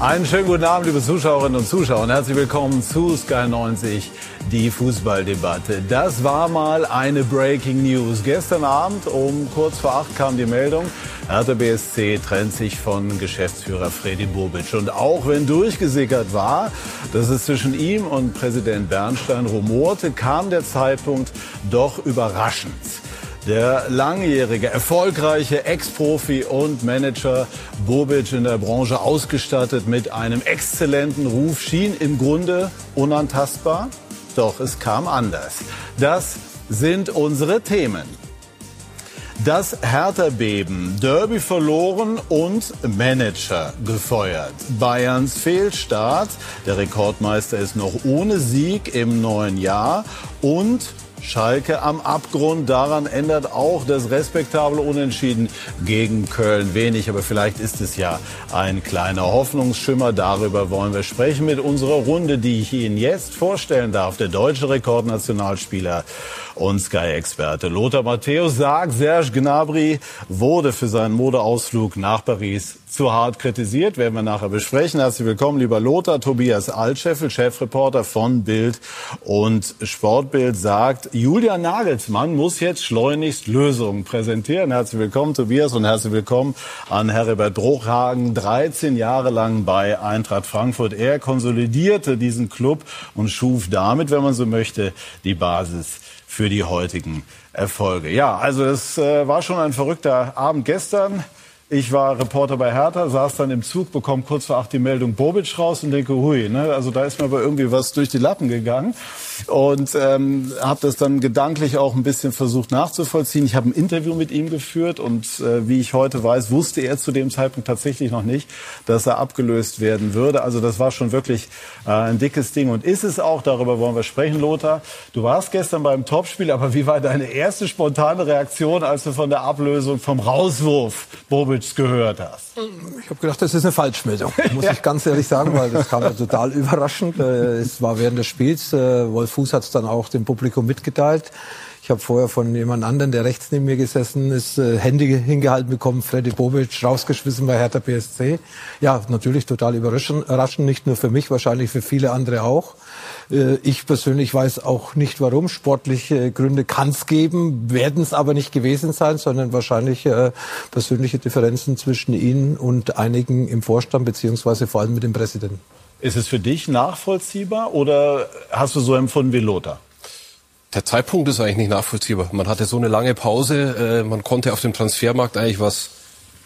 Einen schönen guten Abend, liebe Zuschauerinnen und Zuschauer. Und herzlich willkommen zu Sky 90, die Fußballdebatte. Das war mal eine Breaking News. Gestern Abend um kurz vor acht kam die Meldung, Hertha BSC trennt sich von Geschäftsführer Freddy Bobic. Und auch wenn durchgesickert war, dass es zwischen ihm und Präsident Bernstein rumorte, kam der Zeitpunkt doch überraschend. Der langjährige, erfolgreiche Ex-Profi und Manager Bobic in der Branche ausgestattet mit einem exzellenten Ruf schien im Grunde unantastbar. Doch es kam anders. Das sind unsere Themen. Das Hertha-Beben, Derby verloren und Manager gefeuert. Bayerns Fehlstart, der Rekordmeister ist noch ohne Sieg im neuen Jahr und Schalke am Abgrund. Daran ändert auch das respektable Unentschieden gegen Köln wenig. Aber vielleicht ist es ja ein kleiner Hoffnungsschimmer. Darüber wollen wir sprechen mit unserer Runde, die ich Ihnen jetzt vorstellen darf. Der deutsche Rekordnationalspieler und Sky-Experte Lothar Matthäus sagt, Serge Gnabry wurde für seinen Modeausflug nach Paris zu hart kritisiert. Werden wir nachher besprechen. Herzlich willkommen, lieber Lothar. Tobias Altscheffel, Chefreporter von Bild und Sportbild, sagt, Julian Nagelsmann muss jetzt schleunigst Lösungen präsentieren. Herzlich willkommen, Tobias, und herzlich willkommen an Herbert Bruchhagen. 13 Jahre lang bei Eintracht Frankfurt. Er konsolidierte diesen Club und schuf damit, wenn man so möchte, die Basis für die heutigen Erfolge. Ja, also es äh, war schon ein verrückter Abend gestern. Ich war Reporter bei Hertha, saß dann im Zug, bekomme kurz vor acht die Meldung Bobic raus und denke, hui, ne? also da ist mir aber irgendwie was durch die Lappen gegangen und ähm, habe das dann gedanklich auch ein bisschen versucht nachzuvollziehen. Ich habe ein Interview mit ihm geführt und äh, wie ich heute weiß, wusste er zu dem Zeitpunkt tatsächlich noch nicht, dass er abgelöst werden würde. Also das war schon wirklich äh, ein dickes Ding und ist es auch, darüber wollen wir sprechen, Lothar. Du warst gestern beim Topspiel, aber wie war deine erste spontane Reaktion, als du von der Ablösung vom Rauswurf Bobic Kölsch gehört hast? Ich habe gedacht, das ist eine Falschmeldung, muss ich ganz ehrlich sagen, weil das kam ja total überraschend. Äh, es war während des Spiels, äh, Wolf Fuß hat es dann auch dem Publikum mitgeteilt. Ich habe vorher von jemand anderen, der rechts neben mir gesessen ist, äh, Hände hingehalten bekommen, Freddy Bobic rausgeschmissen bei Hertha BSC. Ja, natürlich total überraschend, nicht nur für mich, wahrscheinlich für viele andere auch. Äh, ich persönlich weiß auch nicht warum. Sportliche Gründe kann es geben, werden es aber nicht gewesen sein, sondern wahrscheinlich äh, persönliche Differenzen zwischen Ihnen und einigen im Vorstand beziehungsweise vor allem mit dem Präsidenten. Ist es für dich nachvollziehbar oder hast du so empfunden wie Lothar? Der Zeitpunkt ist eigentlich nicht nachvollziehbar. Man hatte so eine lange Pause, äh, man konnte auf dem Transfermarkt eigentlich was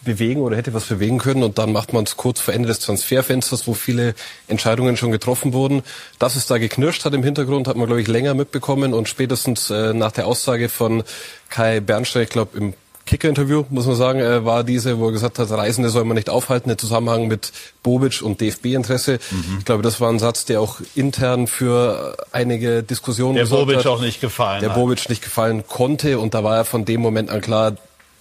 bewegen oder hätte was bewegen können und dann macht man es kurz vor Ende des Transferfensters, wo viele Entscheidungen schon getroffen wurden. Dass es da geknirscht hat im Hintergrund, hat man, glaube ich, länger mitbekommen und spätestens äh, nach der Aussage von Kai Bernstein, ich glaube, im Kicker-Interview, muss man sagen, äh, war diese, wo er gesagt hat, Reisende soll man nicht aufhalten, im Zusammenhang mit Bobic und DFB-Interesse. Mhm. Ich glaube, das war ein Satz, der auch intern für einige Diskussionen Der Bobic hat, auch nicht gefallen Der Bobic nicht gefallen konnte und da war ja von dem Moment an klar,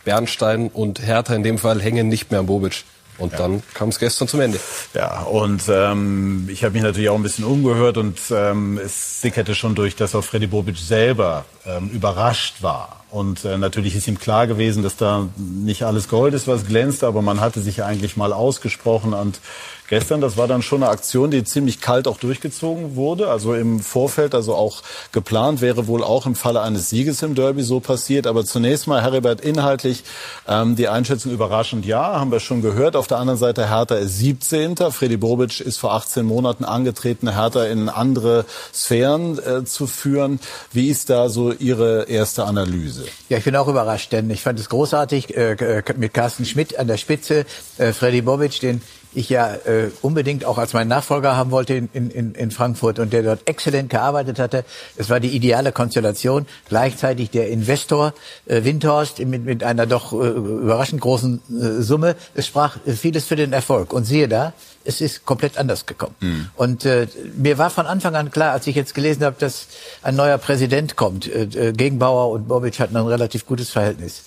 Bernstein und Hertha in dem Fall hängen nicht mehr am Bobic. Und ja. dann kam es gestern zum Ende. Ja, und ähm, ich habe mich natürlich auch ein bisschen umgehört und ähm, es sickerte schon durch, dass auch Freddy Bobic selber ähm, überrascht war. Und äh, natürlich ist ihm klar gewesen, dass da nicht alles Gold ist, was glänzt, aber man hatte sich eigentlich mal ausgesprochen und gestern. Das war dann schon eine Aktion, die ziemlich kalt auch durchgezogen wurde. Also im Vorfeld, also auch geplant, wäre wohl auch im Falle eines Sieges im Derby so passiert. Aber zunächst mal, Heribert, inhaltlich ähm, die Einschätzung überraschend, ja, haben wir schon gehört. Auf der anderen Seite, Hertha ist 17. Freddy Bobic ist vor 18 Monaten angetreten, Hertha in andere Sphären äh, zu führen. Wie ist da so Ihre erste Analyse? Ja, ich bin auch überrascht, denn ich fand es großartig äh, mit Carsten Schmidt an der Spitze, äh, Freddy Bobic, den ich ja äh, unbedingt auch als meinen Nachfolger haben wollte in, in, in Frankfurt und der dort exzellent gearbeitet hatte. Es war die ideale Konstellation. Gleichzeitig der Investor äh, Windhorst mit, mit einer doch äh, überraschend großen äh, Summe. Es sprach äh, vieles für den Erfolg. Und siehe da, es ist komplett anders gekommen. Mhm. Und äh, mir war von Anfang an klar, als ich jetzt gelesen habe, dass ein neuer Präsident kommt, äh, äh Gegenbauer und Bobic hatten ein relativ gutes Verhältnis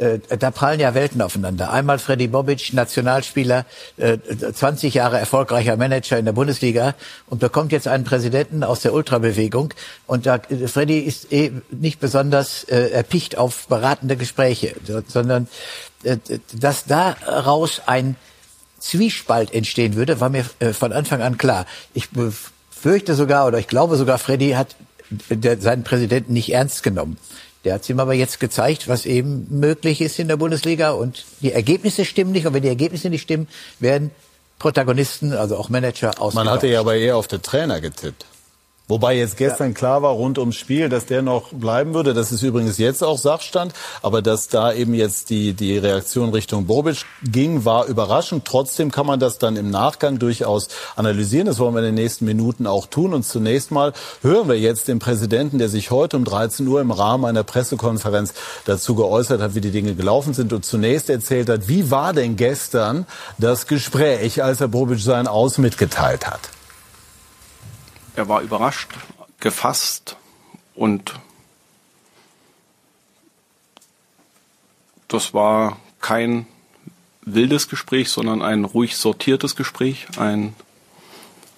da prallen ja Welten aufeinander. Einmal Freddy Bobic, Nationalspieler, äh, 20 Jahre erfolgreicher Manager in der Bundesliga und bekommt jetzt einen Präsidenten aus der Ultrabewegung. Und da, äh, Freddy ist eh nicht besonders äh, erpicht auf beratende Gespräche, sondern äh, dass daraus ein Zwiespalt entstehen würde, war mir äh, von Anfang an klar. Ich fürchte sogar oder ich glaube sogar, Freddy hat seinen Präsidenten nicht ernst genommen. Der hat ihm aber jetzt gezeigt, was eben möglich ist in der Bundesliga und die Ergebnisse stimmen nicht. Und wenn die Ergebnisse nicht stimmen, werden Protagonisten, also auch Manager ausgetauscht. Man hatte ja aber eher auf den Trainer getippt. Wobei jetzt gestern klar war rund ums Spiel, dass der noch bleiben würde. Das ist übrigens jetzt auch Sachstand. Aber dass da eben jetzt die, die Reaktion Richtung Bobic ging, war überraschend. Trotzdem kann man das dann im Nachgang durchaus analysieren. Das wollen wir in den nächsten Minuten auch tun. Und zunächst mal hören wir jetzt den Präsidenten, der sich heute um 13 Uhr im Rahmen einer Pressekonferenz dazu geäußert hat, wie die Dinge gelaufen sind und zunächst erzählt hat, wie war denn gestern das Gespräch, als er Bobic sein Aus mitgeteilt hat. Er war überrascht, gefasst und das war kein wildes Gespräch, sondern ein ruhig sortiertes Gespräch, ein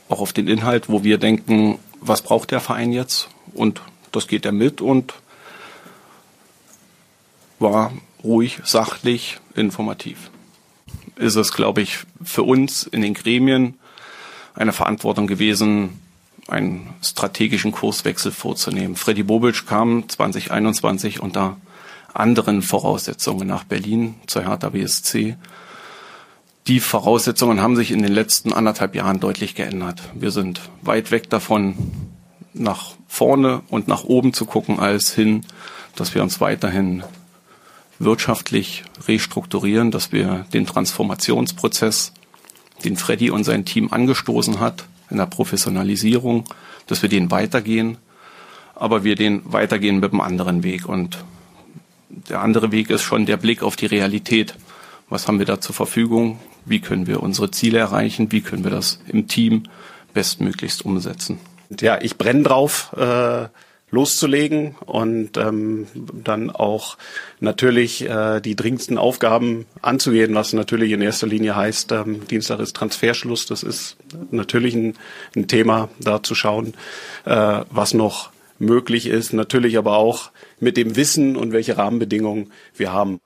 auch auf den Inhalt, wo wir denken, was braucht der Verein jetzt? Und das geht er mit und war ruhig, sachlich, informativ. Ist es, glaube ich, für uns in den Gremien eine Verantwortung gewesen, einen strategischen Kurswechsel vorzunehmen. Freddy Bobic kam 2021 unter anderen Voraussetzungen nach Berlin zur Hertha BSC. Die Voraussetzungen haben sich in den letzten anderthalb Jahren deutlich geändert. Wir sind weit weg davon, nach vorne und nach oben zu gucken, als hin, dass wir uns weiterhin wirtschaftlich restrukturieren, dass wir den Transformationsprozess, den Freddy und sein Team angestoßen hat, in der Professionalisierung, dass wir den weitergehen, aber wir den weitergehen mit einem anderen Weg. Und der andere Weg ist schon der Blick auf die Realität. Was haben wir da zur Verfügung? Wie können wir unsere Ziele erreichen? Wie können wir das im Team bestmöglichst umsetzen? Ja, ich brenne drauf. Äh loszulegen und ähm, dann auch natürlich äh, die dringendsten Aufgaben anzugehen, was natürlich in erster Linie heißt, ähm, Dienstag ist Transferschluss. Das ist natürlich ein, ein Thema, da zu schauen, äh, was noch möglich ist. Natürlich aber auch mit dem Wissen und welche Rahmenbedingungen wir haben.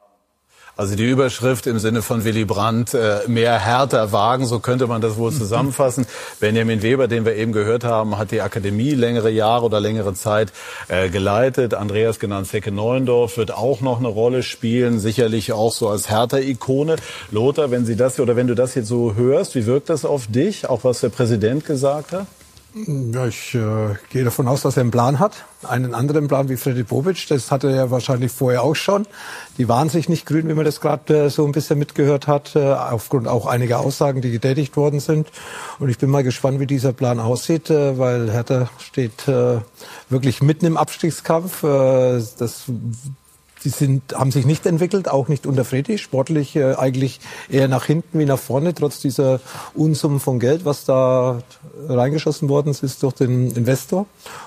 Also die Überschrift im Sinne von Willy Brandt, äh, mehr härter wagen, so könnte man das wohl zusammenfassen. Benjamin Weber, den wir eben gehört haben, hat die Akademie längere Jahre oder längere Zeit äh, geleitet. Andreas genannt Zecke Neuendorf wird auch noch eine Rolle spielen, sicherlich auch so als härter Ikone. Lothar, wenn Sie das oder wenn du das jetzt so hörst, wie wirkt das auf dich, auch was der Präsident gesagt hat? Ja, ich äh, gehe davon aus, dass er einen Plan hat. Einen anderen Plan wie Freddy Bobic. Das hatte er wahrscheinlich vorher auch schon. Die waren sich nicht grün, wie man das gerade äh, so ein bisschen mitgehört hat, äh, aufgrund auch einiger Aussagen, die getätigt worden sind. Und ich bin mal gespannt, wie dieser Plan aussieht, äh, weil Hertha steht äh, wirklich mitten im Abstiegskampf. Äh, das die sind, haben sich nicht entwickelt, auch nicht unter Freddy. Sportlich äh, eigentlich eher nach hinten wie nach vorne, trotz dieser Unsummen von Geld, was da reingeschossen worden ist durch den Investor.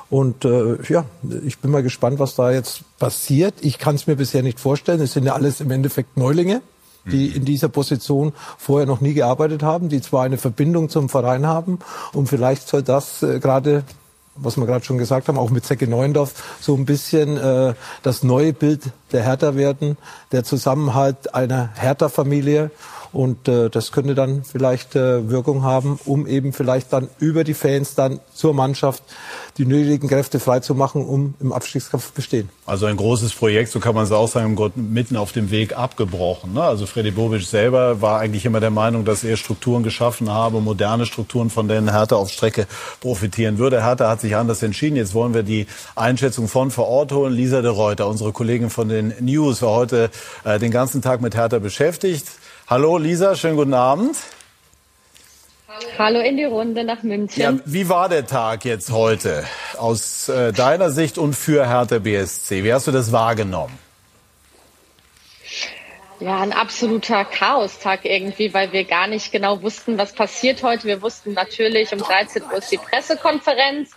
Und äh, ja, ich bin mal gespannt, was da jetzt passiert. Ich kann es mir bisher nicht vorstellen. Es sind ja alles im Endeffekt Neulinge die in dieser Position vorher noch nie gearbeitet haben, die zwar eine Verbindung zum Verein haben und vielleicht soll das äh, gerade was wir gerade schon gesagt haben, auch mit Zecke Neuendorf, so ein bisschen äh, das neue Bild der Hertha werden, der Zusammenhalt einer Hertha-Familie. Und äh, das könnte dann vielleicht äh, Wirkung haben, um eben vielleicht dann über die Fans dann zur Mannschaft die nötigen Kräfte freizumachen, um im Abstiegskampf bestehen. Also ein großes Projekt, so kann man es auch sagen, Gott mitten auf dem Weg abgebrochen. Ne? Also Freddy Bobic selber war eigentlich immer der Meinung, dass er Strukturen geschaffen habe, moderne Strukturen, von denen Hertha auf Strecke profitieren würde. Hertha hat sich anders entschieden. Jetzt wollen wir die Einschätzung von vor Ort holen. Lisa de Reuter, unsere Kollegin von den News, war heute äh, den ganzen Tag mit Hertha beschäftigt. Hallo Lisa, schönen guten Abend. Hallo in die Runde nach München. Ja, wie war der Tag jetzt heute aus äh, deiner Sicht und für Hertha BSC? Wie hast du das wahrgenommen? Ja, ein absoluter Chaostag irgendwie, weil wir gar nicht genau wussten, was passiert heute. Wir wussten natürlich, um 13 Uhr ist die Pressekonferenz.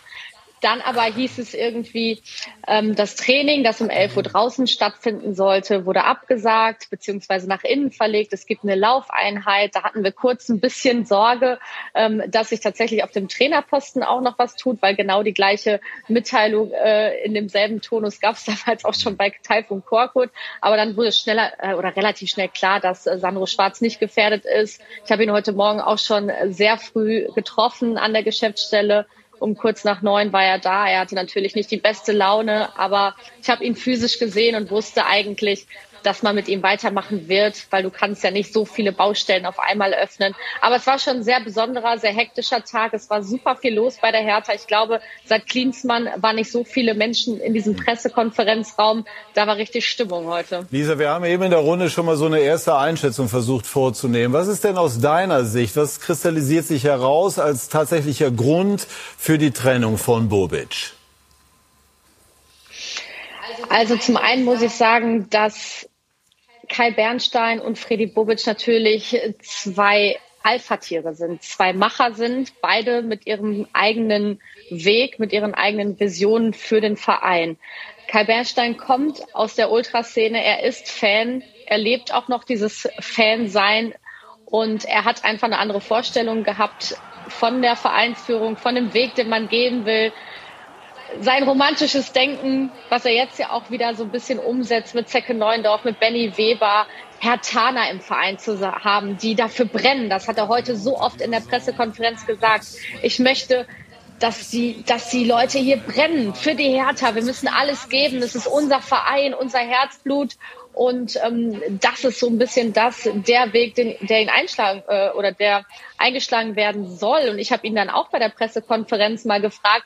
Dann aber hieß es irgendwie, ähm, das Training, das um 11 Uhr draußen stattfinden sollte, wurde abgesagt beziehungsweise nach innen verlegt. Es gibt eine Laufeinheit. Da hatten wir kurz ein bisschen Sorge, ähm, dass sich tatsächlich auf dem Trainerposten auch noch was tut, weil genau die gleiche Mitteilung äh, in demselben Tonus gab es damals auch schon bei Taifun Korkut. Aber dann wurde schneller äh, oder relativ schnell klar, dass äh, Sandro Schwarz nicht gefährdet ist. Ich habe ihn heute Morgen auch schon sehr früh getroffen an der Geschäftsstelle um kurz nach neun war er da. Er hatte natürlich nicht die beste Laune, aber ich habe ihn physisch gesehen und wusste eigentlich, dass man mit ihm weitermachen wird, weil du kannst ja nicht so viele Baustellen auf einmal öffnen. Aber es war schon ein sehr besonderer, sehr hektischer Tag. Es war super viel los bei der Hertha. Ich glaube, seit Klinsmann waren nicht so viele Menschen in diesem Pressekonferenzraum. Da war richtig Stimmung heute. Lisa, wir haben eben in der Runde schon mal so eine erste Einschätzung versucht vorzunehmen. Was ist denn aus deiner Sicht, was kristallisiert sich heraus als tatsächlicher Grund für die Trennung von Bobic? Also zum einen muss ich sagen, dass Kai Bernstein und Freddy Bobic natürlich zwei Alpha-Tiere sind, zwei Macher sind, beide mit ihrem eigenen Weg, mit ihren eigenen Visionen für den Verein. Kai Bernstein kommt aus der Ultraszene, er ist Fan, er lebt auch noch dieses Fan-Sein und er hat einfach eine andere Vorstellung gehabt von der Vereinsführung, von dem Weg, den man gehen will, sein romantisches Denken, was er jetzt ja auch wieder so ein bisschen umsetzt mit Zecke Neuendorf, mit Benny Weber, Herr Thaner im Verein zu haben, die dafür brennen. Das hat er heute so oft in der Pressekonferenz gesagt. Ich möchte, dass die, dass die Leute hier brennen für die Hertha. Wir müssen alles geben. Es ist unser Verein, unser Herzblut. Und ähm, das ist so ein bisschen das, der Weg, den, der ihn einschlagen äh, oder der eingeschlagen werden soll. Und ich habe ihn dann auch bei der Pressekonferenz mal gefragt,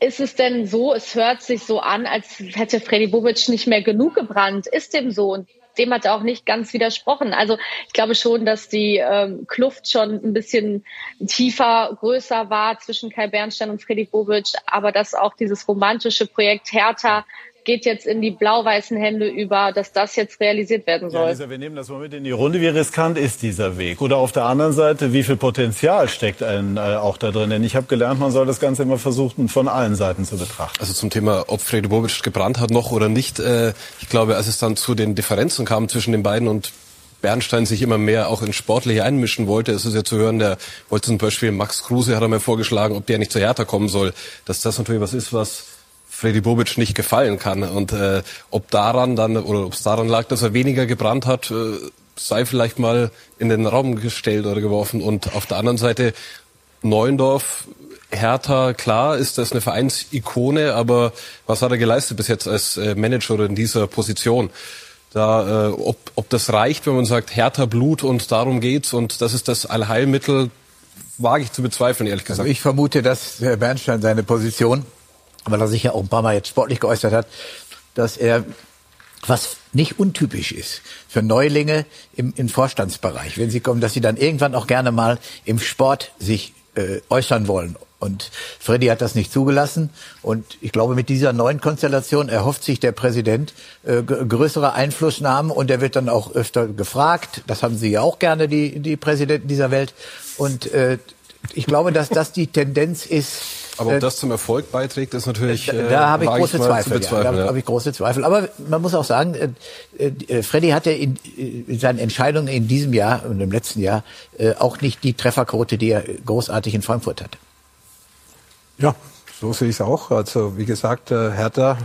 ist es denn so, es hört sich so an, als hätte Freddy Bobic nicht mehr genug gebrannt. Ist dem so? Und dem hat er auch nicht ganz widersprochen. Also ich glaube schon, dass die ähm, Kluft schon ein bisschen tiefer, größer war zwischen Kai Bernstein und Freddy Bobic, aber dass auch dieses romantische Projekt Hertha geht jetzt in die blau-weißen Hände über, dass das jetzt realisiert werden soll. Ja, Lisa, wir nehmen das mal mit in die Runde. Wie riskant ist dieser Weg? Oder auf der anderen Seite, wie viel Potenzial steckt ein, äh, auch da drin? Denn ich habe gelernt, man soll das Ganze immer versuchen, von allen Seiten zu betrachten. Also zum Thema, ob Freddy Bobic gebrannt hat noch oder nicht. Äh, ich glaube, als es dann zu den Differenzen kam zwischen den beiden und Bernstein sich immer mehr auch in Sportliche einmischen wollte. Es ist ja zu hören, der wollte zum Beispiel Max Kruse hat er mir vorgeschlagen, ob der nicht zu Hertha kommen soll. Dass das natürlich was ist, was Freddy Bobic nicht gefallen kann. Und äh, ob daran dann oder ob es daran lag, dass er weniger gebrannt hat, äh, sei vielleicht mal in den Raum gestellt oder geworfen. Und auf der anderen Seite Neuendorf, Hertha, klar ist das eine Vereinsikone, aber was hat er geleistet bis jetzt als äh, Manager in dieser Position? Da, äh, ob, ob das reicht, wenn man sagt, Hertha Blut und darum geht's und das ist das Allheilmittel, wage ich zu bezweifeln, ehrlich gesagt. Also ich vermute, dass Herr Bernstein seine Position weil er sich ja auch ein paar Mal jetzt sportlich geäußert hat, dass er was nicht untypisch ist für Neulinge im, im Vorstandsbereich, wenn sie kommen, dass sie dann irgendwann auch gerne mal im Sport sich äh, äußern wollen. Und Freddy hat das nicht zugelassen. Und ich glaube, mit dieser neuen Konstellation erhofft sich der Präsident äh, größere Einflussnahmen und er wird dann auch öfter gefragt. Das haben sie ja auch gerne, die, die Präsidenten dieser Welt. Und äh, ich glaube, dass das die Tendenz ist, aber ob äh, das zum Erfolg beiträgt, ist natürlich. Äh, da habe ich große Zweifel. Ja, da ja. habe ich große Zweifel. Aber man muss auch sagen, äh, äh, Freddy hatte in, in seinen Entscheidungen in diesem Jahr und im letzten Jahr äh, auch nicht die Trefferquote, die er großartig in Frankfurt hatte. Ja, so sehe ich es auch. Also wie gesagt, äh, Hertha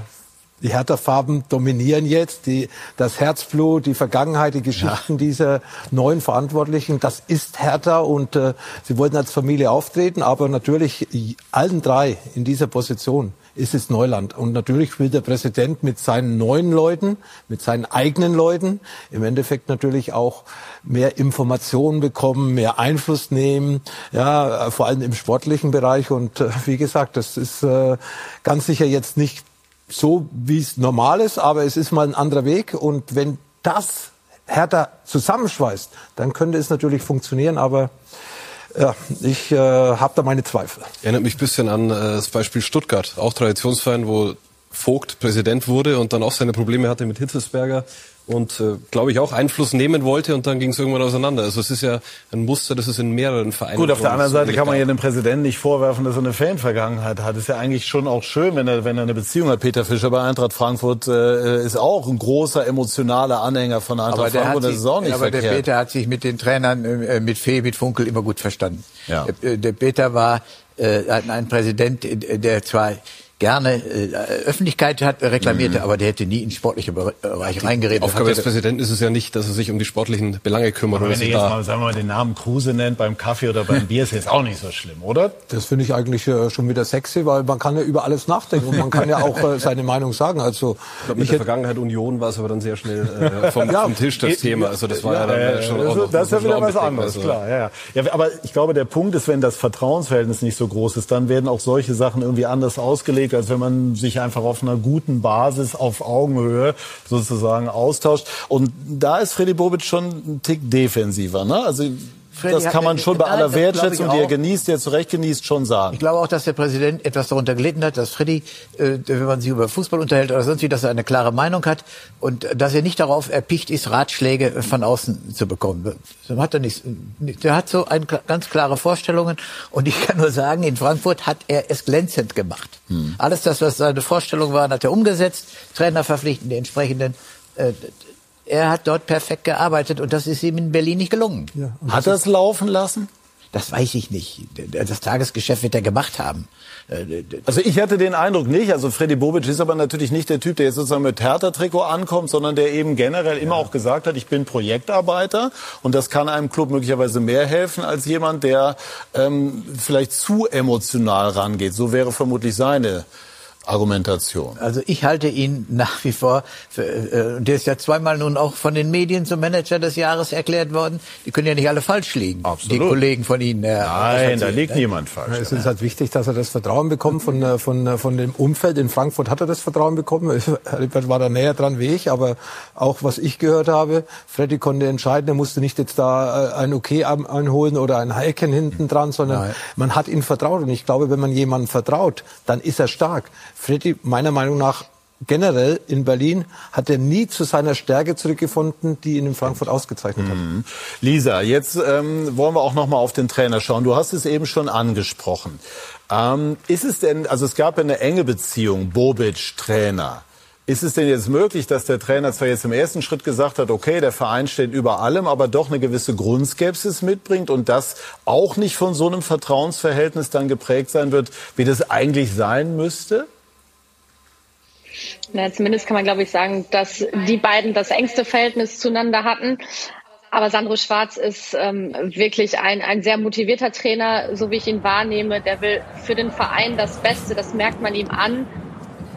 die Hertha-Farben dominieren jetzt, die, das Herzblut, die Vergangenheit, die Geschichten ja. dieser neuen Verantwortlichen. Das ist Hertha und äh, sie wollten als Familie auftreten, aber natürlich allen drei in dieser Position ist es Neuland. Und natürlich will der Präsident mit seinen neuen Leuten, mit seinen eigenen Leuten im Endeffekt natürlich auch mehr Informationen bekommen, mehr Einfluss nehmen, ja, vor allem im sportlichen Bereich. Und äh, wie gesagt, das ist äh, ganz sicher jetzt nicht so, wie es normal ist, aber es ist mal ein anderer Weg. Und wenn das härter zusammenschweißt, dann könnte es natürlich funktionieren, aber ja, ich äh, habe da meine Zweifel. Erinnert mich ein bisschen an äh, das Beispiel Stuttgart, auch Traditionsverein, wo Vogt Präsident wurde und dann auch seine Probleme hatte mit Hitzelsberger und äh, glaube ich auch Einfluss nehmen wollte und dann ging es irgendwann auseinander. Also es ist ja ein Muster, das ist in mehreren Vereinen. Gut, auf der anderen Seite kann man ja dem Präsidenten nicht vorwerfen, dass er eine Fanvergangenheit hat. Ist ja eigentlich schon auch schön, wenn er wenn er eine Beziehung hat. Peter Fischer bei Eintracht Frankfurt äh, ist auch ein großer emotionaler Anhänger von Eintracht aber Frankfurt. Sich, das ist auch nicht aber verkehrt. der Peter hat sich mit den Trainern, äh, mit Fee, mit Funkel immer gut verstanden. Ja. Der, der Peter war äh, ein Präsident, der zwar gerne äh, Öffentlichkeit hat reklamierte, mhm. aber der hätte nie in sportliche Bereich reingeredet. Aufgabe des Präsidenten ist es ja nicht, dass er sich um die sportlichen Belange kümmert. Aber wenn er jetzt mal, sagen wir mal, den Namen Kruse nennt beim Kaffee oder beim Bier, ist jetzt auch nicht so schlimm, oder? Das finde ich eigentlich äh, schon wieder sexy, weil man kann ja über alles nachdenken und man kann ja auch äh, seine Meinung sagen. Also ich glaube, mit ich der Vergangenheit Union war es aber dann sehr schnell äh, vom, ja, vom, Tisch das Thema. Also das war ja, ja dann schon das, auch noch, das ist ja wieder was anderes, also. klar. Ja, ja. ja, aber ich glaube, der Punkt ist, wenn das Vertrauensverhältnis nicht so groß ist, dann werden auch solche Sachen irgendwie anders ausgelegt, als wenn man sich einfach auf einer guten Basis auf Augenhöhe sozusagen austauscht. Und da ist Freddy Bobic schon ein Tick defensiver. Ne? Also Freddy das kann man schon bei aller Wertschätzung, die er genießt, die er zu Recht genießt, schon sagen. Ich glaube auch, dass der Präsident etwas darunter gelitten hat, dass Freddy, äh, wenn man sich über Fußball unterhält oder sonst wie, dass er eine klare Meinung hat und dass er nicht darauf erpicht ist, Ratschläge von außen zu bekommen. Das hat er nicht. Der hat so ein, ganz klare Vorstellungen und ich kann nur sagen, in Frankfurt hat er es glänzend gemacht. Hm. Alles das, was seine Vorstellung war, hat er umgesetzt. Trainer verpflichten, die entsprechenden äh, er hat dort perfekt gearbeitet und das ist ihm in Berlin nicht gelungen. Ja. Hat er es laufen lassen? Das weiß ich nicht. Das Tagesgeschäft wird er gemacht haben. Äh, also ich hatte den Eindruck nicht. Also Freddy Bobic ist aber natürlich nicht der Typ, der jetzt sozusagen mit Hertha-Trikot ankommt, sondern der eben generell immer auch gesagt hat, ich bin Projektarbeiter und das kann einem Club möglicherweise mehr helfen als jemand, der ähm, vielleicht zu emotional rangeht. So wäre vermutlich seine Argumentation. Also ich halte ihn nach wie vor, für, äh, der ist ja zweimal nun auch von den Medien zum Manager des Jahres erklärt worden. Die können ja nicht alle falsch liegen, Absolut. die Kollegen von Ihnen. Äh, Nein, da liegt ne? niemand falsch. Es ist halt wichtig, dass er das Vertrauen bekommt von, äh, von, äh, von dem Umfeld. In Frankfurt hat er das Vertrauen bekommen. Herbert war da näher dran wie ich, aber auch was ich gehört habe, Freddy konnte entscheiden, er musste nicht jetzt da äh, ein Okay einholen oder ein Heiken hinten dran, sondern Nein. man hat ihm vertraut. Und ich glaube, wenn man jemandem vertraut, dann ist er stark. Freddy, meiner Meinung nach, generell in Berlin hat er nie zu seiner Stärke zurückgefunden, die ihn in Frankfurt ausgezeichnet hat. Mhm. Lisa, jetzt ähm, wollen wir auch noch mal auf den Trainer schauen. Du hast es eben schon angesprochen. Ähm, ist es denn, also es gab eine enge Beziehung, Bobic Trainer. Ist es denn jetzt möglich, dass der Trainer zwar jetzt im ersten Schritt gesagt hat, okay, der Verein steht über allem, aber doch eine gewisse Grundskepsis mitbringt und das auch nicht von so einem Vertrauensverhältnis dann geprägt sein wird, wie das eigentlich sein müsste? Na, zumindest kann man, glaube ich, sagen, dass die beiden das engste Verhältnis zueinander hatten. Aber Sandro Schwarz ist ähm, wirklich ein, ein sehr motivierter Trainer, so wie ich ihn wahrnehme. Der will für den Verein das Beste, das merkt man ihm an.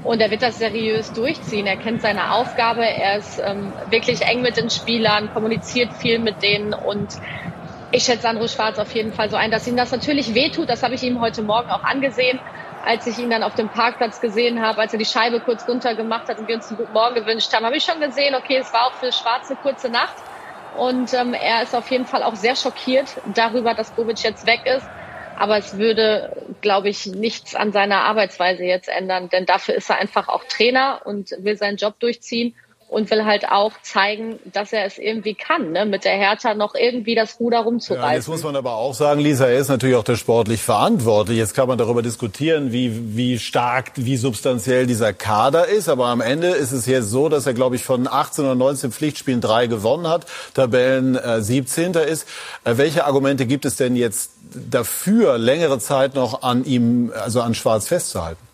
Und er wird das seriös durchziehen. Er kennt seine Aufgabe. Er ist ähm, wirklich eng mit den Spielern, kommuniziert viel mit denen. Und ich schätze Sandro Schwarz auf jeden Fall so ein, dass ihm das natürlich wehtut. Das habe ich ihm heute Morgen auch angesehen, als ich ihn dann auf dem Parkplatz gesehen habe, als er die Scheibe kurz runter gemacht hat und wir uns einen guten Morgen gewünscht haben, habe ich schon gesehen, okay, es war auch für Schwarz eine kurze Nacht. Und ähm, er ist auf jeden Fall auch sehr schockiert darüber, dass Bobic jetzt weg ist. Aber es würde, glaube ich, nichts an seiner Arbeitsweise jetzt ändern, denn dafür ist er einfach auch Trainer und will seinen Job durchziehen und will halt auch zeigen, dass er es irgendwie kann, ne? mit der Hertha noch irgendwie das Ruder rumzureißen. Ja, jetzt muss man aber auch sagen, Lisa, er ist natürlich auch der sportlich verantwortlich. Jetzt kann man darüber diskutieren, wie, wie stark, wie substanziell dieser Kader ist. Aber am Ende ist es jetzt so, dass er, glaube ich, von 18 oder 19 Pflichtspielen drei gewonnen hat, Tabellen äh, 17. ist. Äh, welche Argumente gibt es denn jetzt dafür, längere Zeit noch an ihm, also an Schwarz festzuhalten?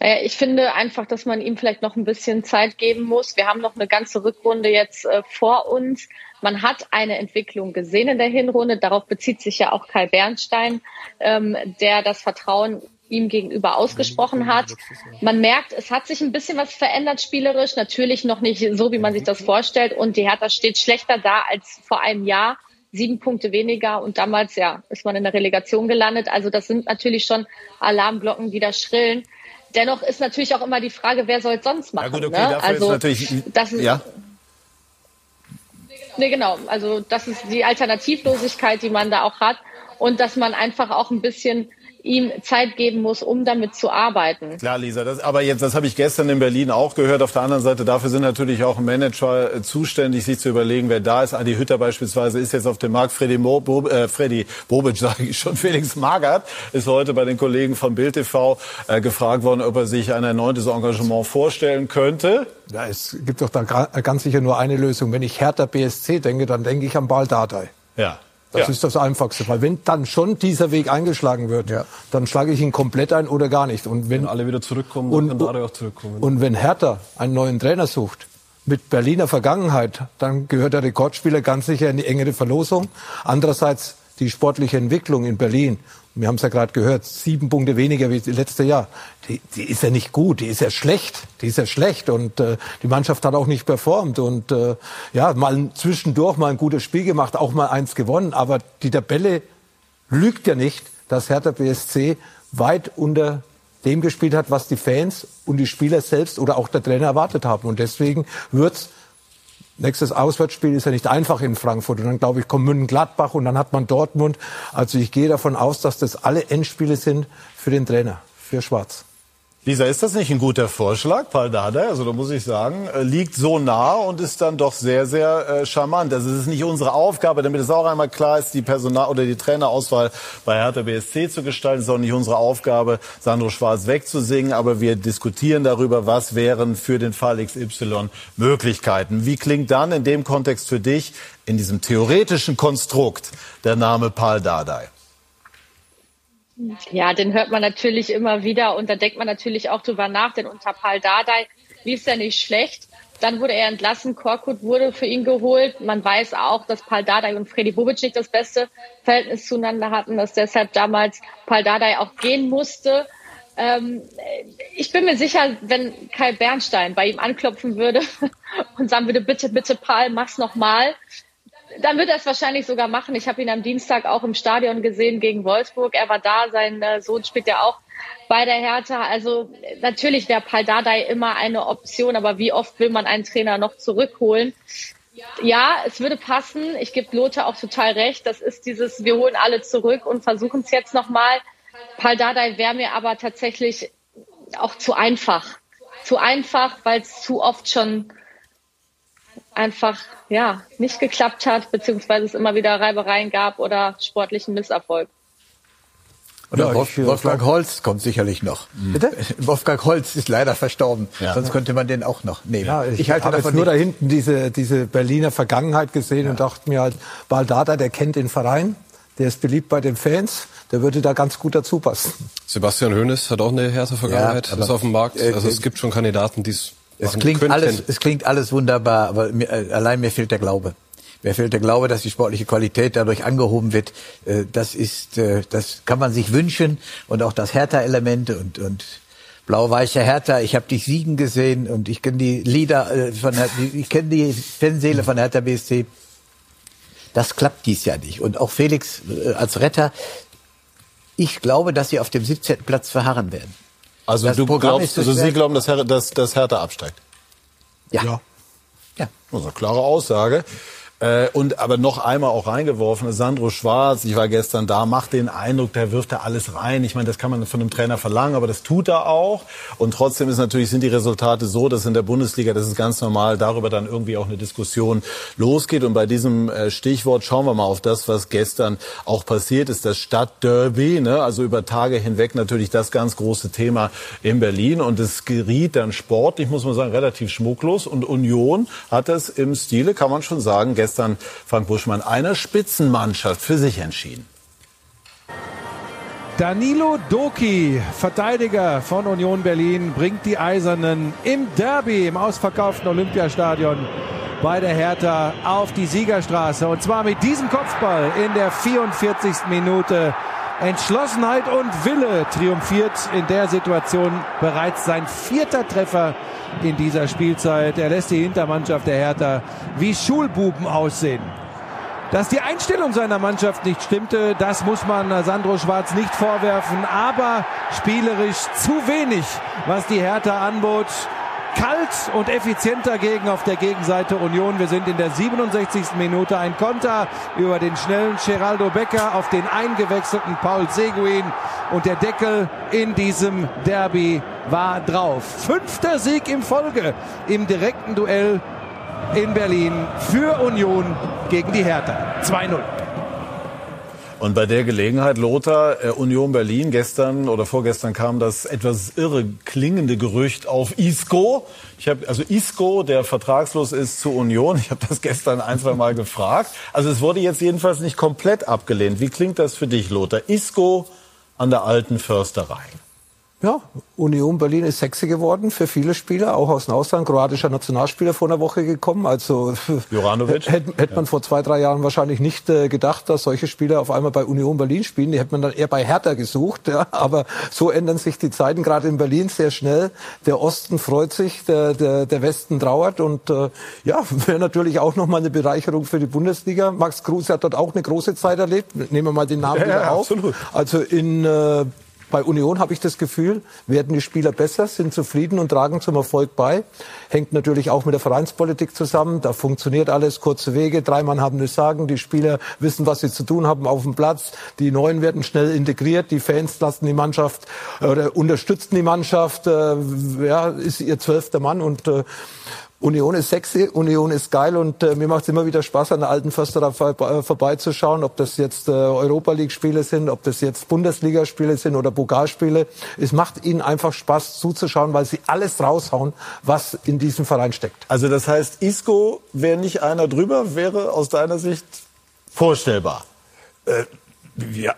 Naja, ich finde einfach, dass man ihm vielleicht noch ein bisschen Zeit geben muss. Wir haben noch eine ganze Rückrunde jetzt äh, vor uns. Man hat eine Entwicklung gesehen in der Hinrunde. Darauf bezieht sich ja auch Kai Bernstein, ähm, der das Vertrauen ihm gegenüber ausgesprochen hat. Man merkt, es hat sich ein bisschen was verändert spielerisch. Natürlich noch nicht so, wie man sich das vorstellt. Und die Hertha steht schlechter da als vor einem Jahr. Sieben Punkte weniger und damals ja ist man in der Relegation gelandet. Also das sind natürlich schon Alarmglocken, die da schrillen. Dennoch ist natürlich auch immer die Frage, wer soll es sonst machen? Ja gut, okay, ne? also das ist, ja. Nee, genau. Also das ist die Alternativlosigkeit, die man da auch hat und dass man einfach auch ein bisschen ihm Zeit geben muss, um damit zu arbeiten. Klar, Lisa, das, aber jetzt, das habe ich gestern in Berlin auch gehört. Auf der anderen Seite, dafür sind natürlich auch Manager äh, zuständig, sich zu überlegen, wer da ist. Adi Hütter beispielsweise ist jetzt auf dem Markt. Freddy, Mo, Bo, äh, Freddy Bobic, sage ich schon. Felix Magath ist heute bei den Kollegen von Bild TV äh, gefragt worden, ob er sich ein erneutes Engagement vorstellen könnte. Ja, es gibt doch da ganz sicher nur eine Lösung. Wenn ich Hertha BSC denke, dann denke ich an Bal Dardai. Ja. Das ja. ist das Einfachste. Weil wenn dann schon dieser Weg eingeschlagen wird, ja. dann schlage ich ihn komplett ein oder gar nicht. Und wenn, wenn alle wieder zurückkommen, und, dann kann Dardai auch zurückkommen. Und wenn Hertha einen neuen Trainer sucht, mit Berliner Vergangenheit, dann gehört der Rekordspieler ganz sicher in die engere Verlosung. Andererseits die sportliche Entwicklung in Berlin wir haben es ja gerade gehört, sieben Punkte weniger wie letztes Jahr. Die, die ist ja nicht gut, die ist ja schlecht, die ist ja schlecht und äh, die Mannschaft hat auch nicht performt und äh, ja, mal zwischendurch mal ein gutes Spiel gemacht, auch mal eins gewonnen, aber die Tabelle lügt ja nicht, dass Hertha BSC weit unter dem gespielt hat, was die Fans und die Spieler selbst oder auch der Trainer erwartet haben und deswegen wird's Nächstes Auswärtsspiel ist ja nicht einfach in Frankfurt. Und dann, glaube ich, kommt München-Gladbach und dann hat man Dortmund. Also ich gehe davon aus, dass das alle Endspiele sind für den Trainer, für Schwarz. Lisa, ist das nicht ein guter Vorschlag, Paul Dardai? Also da muss ich sagen, äh, liegt so nah und ist dann doch sehr, sehr äh, charmant. Also es ist nicht unsere Aufgabe, damit es auch einmal klar ist, die Personal- oder die Trainerauswahl bei Hertha BSC zu gestalten. Es ist auch nicht unsere Aufgabe, Sandro Schwarz wegzusingen. Aber wir diskutieren darüber, was wären für den Fall XY Möglichkeiten. Wie klingt dann in dem Kontext für dich, in diesem theoretischen Konstrukt, der Name Paul Dardai? Ja, den hört man natürlich immer wieder und da denkt man natürlich auch drüber nach, denn unter Paul Dardai lief es ja nicht schlecht. Dann wurde er entlassen, Korkut wurde für ihn geholt. Man weiß auch, dass Paul Dardai und Freddy Bobic nicht das beste Verhältnis zueinander hatten, dass deshalb damals Paul Dardai auch gehen musste. Ähm, ich bin mir sicher, wenn Kai Bernstein bei ihm anklopfen würde und sagen würde, bitte, bitte Paul, mach's nochmal, dann wird er es wahrscheinlich sogar machen. Ich habe ihn am Dienstag auch im Stadion gesehen gegen Wolfsburg. Er war da, sein äh, Sohn spielt ja auch bei der Hertha. Also natürlich wäre Paldadei immer eine Option, aber wie oft will man einen Trainer noch zurückholen? Ja, es würde passen. Ich gebe Lothar auch total recht. Das ist dieses, wir holen alle zurück und versuchen es jetzt nochmal. Paldadei wäre mir aber tatsächlich auch zu einfach. Zu einfach, weil es zu oft schon einfach ja nicht geklappt hat, beziehungsweise es immer wieder Reibereien gab oder sportlichen Misserfolg. Oder ja, Wolf, Wolfgang Holz kommt sicherlich noch. Bitte? Wolfgang Holz ist leider verstorben. Ja. Sonst könnte man den auch noch nehmen. Ja, ich, ich halte habe jetzt nur da hinten diese, diese Berliner Vergangenheit gesehen ja. und dachte mir halt, Baldada, der kennt den Verein, der ist beliebt bei den Fans, der würde da ganz gut dazu passen. Sebastian Hoeneß hat auch eine härte Vergangenheit, ja, ist auf dem Markt. Äh, also es gibt schon Kandidaten, die es es klingt könnten. alles, es klingt alles wunderbar, aber mir, äh, allein mir fehlt der Glaube. Mir fehlt der Glaube, dass die sportliche Qualität dadurch angehoben wird. Äh, das ist, äh, das kann man sich wünschen und auch das Hertha-Element und und blau-weiche Hertha. Ich habe dich siegen gesehen und ich kenne die Lieder von, ich kenne die Fanseele von Hertha BSC. Das klappt dies Jahr nicht. Und auch Felix als Retter. Ich glaube, dass sie auf dem 17. Platz verharren werden. Also das du Programm glaubst, also Sie glauben, dass, Her dass, dass Hertha absteigt? Ja. Ja. ja. Also klare Aussage. Äh, und aber noch einmal auch reingeworfen, Sandro Schwarz, ich war gestern da, macht den Eindruck, der wirft da alles rein. Ich meine, das kann man von einem Trainer verlangen, aber das tut er auch. Und trotzdem ist natürlich, sind die Resultate so, dass in der Bundesliga, das ist ganz normal, darüber dann irgendwie auch eine Diskussion losgeht. Und bei diesem äh, Stichwort schauen wir mal auf das, was gestern auch passiert ist, das Stadtderby, ne? also über Tage hinweg natürlich das ganz große Thema in Berlin. Und es geriet dann sportlich, muss man sagen, relativ schmucklos. Und Union hat das im Stile, kann man schon sagen, gestern gestern Frank Buschmann einer Spitzenmannschaft für sich entschieden. Danilo Doki, Verteidiger von Union Berlin, bringt die Eisernen im Derby im ausverkauften Olympiastadion bei der Hertha auf die Siegerstraße. Und zwar mit diesem Kopfball in der 44. Minute. Entschlossenheit und Wille triumphiert in der Situation bereits sein vierter Treffer in dieser Spielzeit. Er lässt die Hintermannschaft der Hertha wie Schulbuben aussehen. Dass die Einstellung seiner Mannschaft nicht stimmte, das muss man Sandro Schwarz nicht vorwerfen, aber spielerisch zu wenig, was die Hertha anbot. Kalt und effizient dagegen auf der Gegenseite Union. Wir sind in der 67. Minute. Ein Konter über den schnellen Geraldo Becker auf den eingewechselten Paul Seguin. Und der Deckel in diesem Derby war drauf. Fünfter Sieg im Folge im direkten Duell in Berlin für Union gegen die Hertha. 2-0. Und bei der Gelegenheit, Lothar, äh, Union Berlin, gestern oder vorgestern kam das etwas irre klingende Gerücht auf Isco. Ich habe also Isco, der vertragslos ist zu Union. Ich habe das gestern ein, zwei Mal gefragt. Also es wurde jetzt jedenfalls nicht komplett abgelehnt. Wie klingt das für dich, Lothar? Isco an der alten Försterei. Ja, Union Berlin ist sexy geworden für viele Spieler, auch aus dem Ausland. Kroatischer Nationalspieler vor einer Woche gekommen. Also Juranovic? hätte, hätte man vor zwei, drei Jahren wahrscheinlich nicht äh, gedacht, dass solche Spieler auf einmal bei Union Berlin spielen. Die hätte man dann eher bei Hertha gesucht. Ja. Aber so ändern sich die Zeiten, gerade in Berlin sehr schnell. Der Osten freut sich, der, der, der Westen trauert. Und äh, ja, wäre natürlich auch nochmal eine Bereicherung für die Bundesliga. Max Kruse hat dort auch eine große Zeit erlebt. Nehmen wir mal den Namen Ja, wieder ja, auf. absolut. Also in äh, bei Union habe ich das Gefühl, werden die Spieler besser, sind zufrieden und tragen zum Erfolg bei. Hängt natürlich auch mit der Vereinspolitik zusammen. Da funktioniert alles, kurze Wege, drei Mann haben das Sagen, die Spieler wissen, was sie zu tun haben auf dem Platz. Die Neuen werden schnell integriert, die Fans lassen die Mannschaft oder unterstützen die Mannschaft. Äh, ja, ist ihr zwölfter Mann und äh, Union ist sexy, Union ist geil und äh, mir macht es immer wieder Spaß, an der alten Försterei vor, äh, vorbeizuschauen, ob das jetzt äh, Europa League-Spiele sind, ob das jetzt Bundesligaspiele sind oder Pokalspiele. Es macht ihnen einfach Spaß zuzuschauen, weil sie alles raushauen, was in diesem Verein steckt. Also das heißt, Isco wäre nicht einer drüber, wäre aus deiner Sicht vorstellbar. Ja,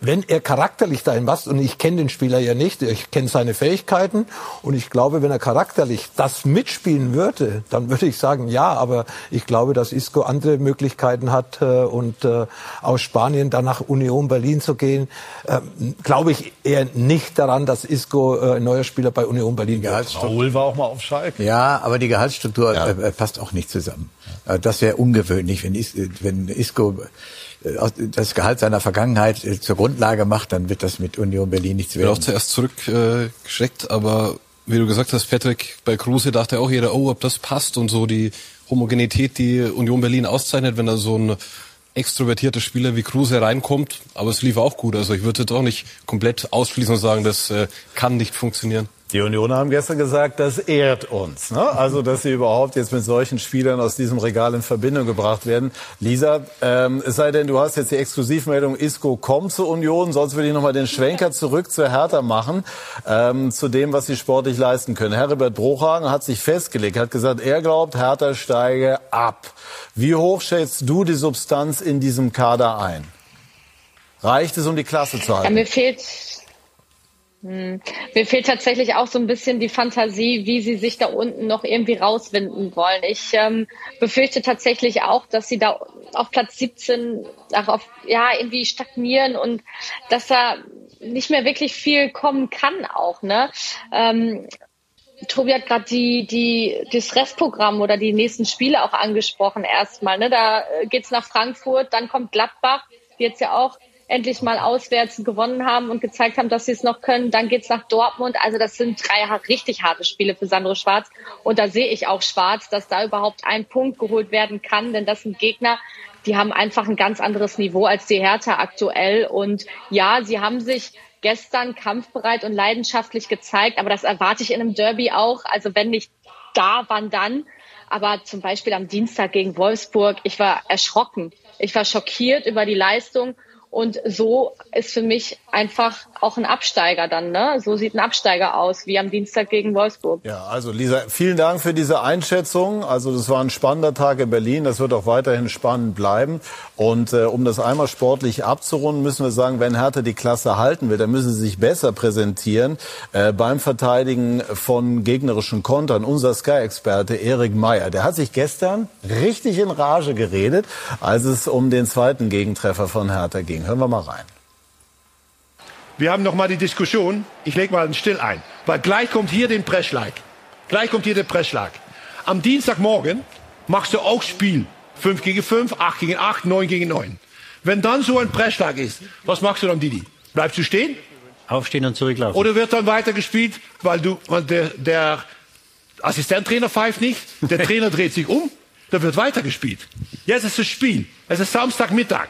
wenn er charakterlich dahin passt, und ich kenne den Spieler ja nicht, ich kenne seine Fähigkeiten, und ich glaube, wenn er charakterlich das mitspielen würde, dann würde ich sagen, ja, aber ich glaube, dass Isco andere Möglichkeiten hat, äh, und äh, aus Spanien dann nach Union Berlin zu gehen, ähm, glaube ich eher nicht daran, dass Isco äh, ein neuer Spieler bei Union Berlin wird. Raoul war auch mal auf Schalke. Ja, aber die Gehaltsstruktur äh, äh, passt auch nicht zusammen. Äh, das wäre ungewöhnlich, wenn, Is äh, wenn Isco äh, das Gehalt seiner Vergangenheit äh, zur Grundlage macht, dann wird das mit Union Berlin nichts Ich bin auch werden. zuerst zurückgeschreckt, äh, aber wie du gesagt hast, Patrick, bei Kruse dachte auch jeder, oh, ob das passt und so die Homogenität, die Union Berlin auszeichnet, wenn da so ein extrovertierter Spieler wie Kruse reinkommt. Aber es lief auch gut. Also ich würde jetzt auch nicht komplett ausschließen und sagen, das äh, kann nicht funktionieren. Die Unioner haben gestern gesagt, das ehrt uns. Ne? Also, dass sie überhaupt jetzt mit solchen Spielern aus diesem Regal in Verbindung gebracht werden. Lisa, ähm, es sei denn, du hast jetzt die Exklusivmeldung, Isco kommt zur Union. Sonst würde ich nochmal den Schwenker zurück zur Hertha machen, ähm, zu dem, was sie sportlich leisten können. Herbert Bruchhagen hat sich festgelegt, hat gesagt, er glaubt, Hertha steige ab. Wie hoch schätzt du die Substanz in diesem Kader ein? Reicht es, um die Klasse zu Ja, halten? mir fehlt, hm, mir fehlt tatsächlich auch so ein bisschen die Fantasie, wie sie sich da unten noch irgendwie rauswinden wollen. Ich ähm, befürchte tatsächlich auch, dass sie da auf Platz 17 ach, auf, ja, irgendwie stagnieren und dass da nicht mehr wirklich viel kommen kann auch, ne? Ähm, Tobi hat gerade die, die, das Restprogramm oder die nächsten Spiele auch angesprochen erstmal. Ne? Da äh, geht's nach Frankfurt, dann kommt Gladbach, die jetzt ja auch endlich mal auswärts gewonnen haben und gezeigt haben, dass sie es noch können. Dann geht's nach Dortmund. Also das sind drei richtig harte Spiele für Sandro Schwarz. Und da sehe ich auch schwarz, dass da überhaupt ein Punkt geholt werden kann, denn das sind Gegner, die haben einfach ein ganz anderes Niveau als die Hertha aktuell. Und ja, sie haben sich gestern kampfbereit und leidenschaftlich gezeigt, aber das erwarte ich in einem Derby auch. Also wenn nicht da, wann dann? Aber zum Beispiel am Dienstag gegen Wolfsburg, ich war erschrocken. Ich war schockiert über die Leistung. Und so ist für mich einfach auch ein Absteiger dann. Ne? So sieht ein Absteiger aus, wie am Dienstag gegen Wolfsburg. Ja, also Lisa, vielen Dank für diese Einschätzung. Also das war ein spannender Tag in Berlin. Das wird auch weiterhin spannend bleiben. Und äh, um das einmal sportlich abzurunden, müssen wir sagen, wenn Hertha die Klasse halten will, dann müssen sie sich besser präsentieren äh, beim Verteidigen von gegnerischen Kontern. Unser Sky-Experte Erik Meyer, der hat sich gestern richtig in Rage geredet, als es um den zweiten Gegentreffer von Hertha ging. Hören wir mal rein. Wir haben noch mal die Diskussion. Ich lege mal einen Still ein, weil gleich kommt hier den Pressschlag. Gleich kommt hier der Pressschlag. Am Dienstagmorgen machst du auch Spiel. 5 gegen 5, 8 gegen 8, 9 gegen 9. Wenn dann so ein Pressschlag ist, was machst du dann, Didi? Bleibst du stehen? Aufstehen und zurücklaufen. Oder wird dann weitergespielt, weil du, weil der, der Assistenttrainer pfeift nicht, der Trainer dreht sich um, da wird weitergespielt. Jetzt ist das Spiel. Es ist Samstagmittag.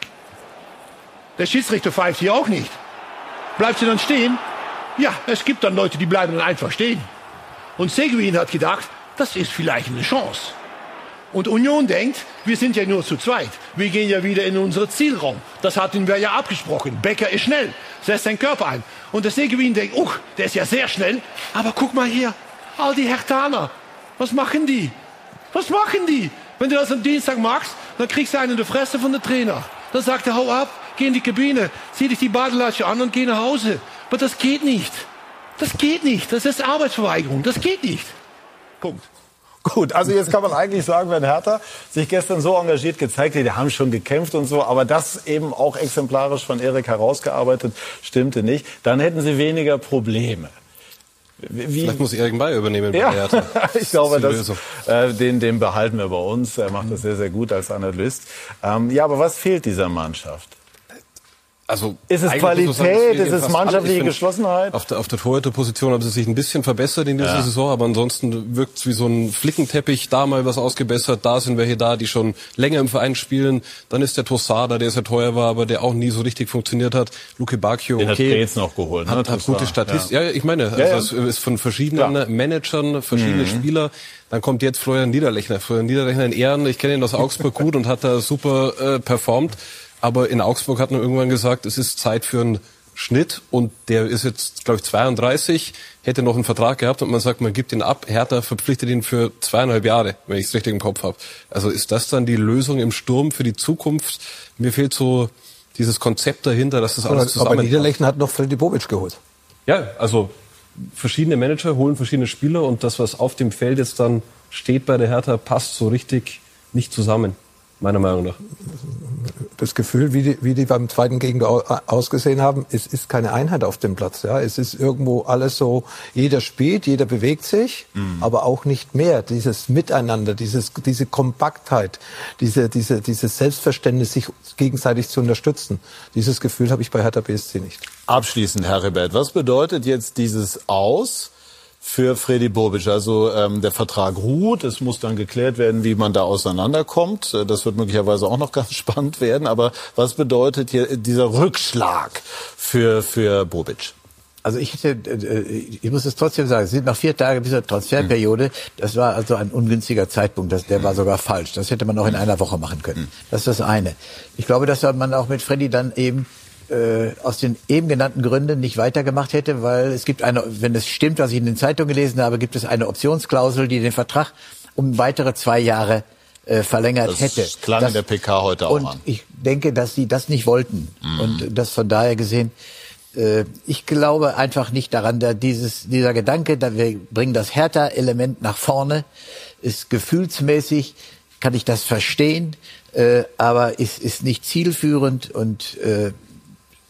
Der Schiedsrichter pfeift hier auch nicht. Bleibt sie dann stehen? Ja, es gibt dann Leute, die bleiben dann einfach stehen. Und Seguin hat gedacht, das ist vielleicht eine Chance. Und Union denkt, wir sind ja nur zu zweit. Wir gehen ja wieder in unseren Zielraum. Das hatten wir ja abgesprochen. Becker ist schnell, setzt seinen Körper ein. Und der Seguin denkt, uh, der ist ja sehr schnell. Aber guck mal hier, all die Hertaner. Was machen die? Was machen die? Wenn du das am Dienstag machst, dann kriegst du einen in die Fresse von der Trainer. Dann sagt er, hau ab, geh in die Kabine, zieh dich die Badelasche an und geh nach Hause. Aber das geht nicht. Das geht nicht. Das ist Arbeitsverweigerung. Das geht nicht. Punkt. Gut, also jetzt kann man eigentlich sagen, wenn Hertha sich gestern so engagiert gezeigt hat, die haben schon gekämpft und so, aber das eben auch exemplarisch von Erik herausgearbeitet, stimmte nicht, dann hätten sie weniger Probleme. Wie, Vielleicht muss Erik May übernehmen ja, ich glaube, das, äh, den, den behalten wir bei uns. Er macht das sehr, sehr gut als Analyst. Ähm, ja, aber was fehlt dieser Mannschaft? Also ist es Qualität, ist es mannschaftliche Geschlossenheit? Auf der, auf der Torhüterposition haben sie sich ein bisschen verbessert in dieser ja. Saison, aber ansonsten wirkt es wie so ein Flickenteppich. Da mal was ausgebessert, da sind welche da, die schon länger im Verein spielen. Dann ist der Tossada, der sehr teuer war, aber der auch nie so richtig funktioniert hat. Luke Bacchio, Den okay, hat jetzt noch geholt. Ne? Hat, hat gute Statist. Ja. ja. ich meine, also es ist von verschiedenen Managern, verschiedene mhm. Spieler. Dann kommt jetzt Florian Niederlechner. Florian Niederlechner in Ehren, ich kenne ihn aus Augsburg gut und hat da super äh, performt. Aber in Augsburg hat man irgendwann gesagt, es ist Zeit für einen Schnitt und der ist jetzt, glaube ich, 32, hätte noch einen Vertrag gehabt und man sagt, man gibt ihn ab. Hertha verpflichtet ihn für zweieinhalb Jahre, wenn ich es richtig im Kopf habe. Also ist das dann die Lösung im Sturm für die Zukunft? Mir fehlt so dieses Konzept dahinter, dass das alles zusammen. Aber Niederlechner hat noch Freddy Bobic geholt. Ja, also verschiedene Manager holen verschiedene Spieler und das, was auf dem Feld jetzt dann steht bei der Hertha, passt so richtig nicht zusammen meiner Meinung nach. Das Gefühl, wie die, wie die beim zweiten Gegner ausgesehen haben, es ist keine Einheit auf dem Platz. Ja, es ist irgendwo alles so, jeder spielt, jeder bewegt sich, mhm. aber auch nicht mehr. Dieses Miteinander, dieses, diese Kompaktheit, diese, diese, dieses Selbstverständnis, sich gegenseitig zu unterstützen. Dieses Gefühl habe ich bei Hertha BSC nicht. Abschließend, Herr Rebert, was bedeutet jetzt dieses Aus? Für Freddy Bobic. Also ähm, der Vertrag ruht, es muss dann geklärt werden, wie man da auseinanderkommt. Äh, das wird möglicherweise auch noch ganz spannend werden. Aber was bedeutet hier dieser Rückschlag für, für Bobic? Also ich hätte, äh, ich muss es trotzdem sagen, es sind noch vier Tage bis zur Transferperiode. Das war also ein ungünstiger Zeitpunkt. Das, der war sogar falsch. Das hätte man auch in einer Woche machen können. Das ist das eine. Ich glaube, dass man auch mit Freddy dann eben äh, aus den eben genannten Gründen nicht weitergemacht hätte, weil es gibt eine, wenn es stimmt, was ich in den Zeitungen gelesen habe, gibt es eine Optionsklausel, die den Vertrag um weitere zwei Jahre äh, verlängert das hätte. Das klang das, in der PK heute auch und an. Ich denke, dass sie das nicht wollten. Mhm. Und das von daher gesehen, äh, ich glaube einfach nicht daran, dass dieses, dieser Gedanke, dass wir bringen das Hertha-Element nach vorne, ist gefühlsmäßig, kann ich das verstehen, äh, aber ist, ist nicht zielführend und äh,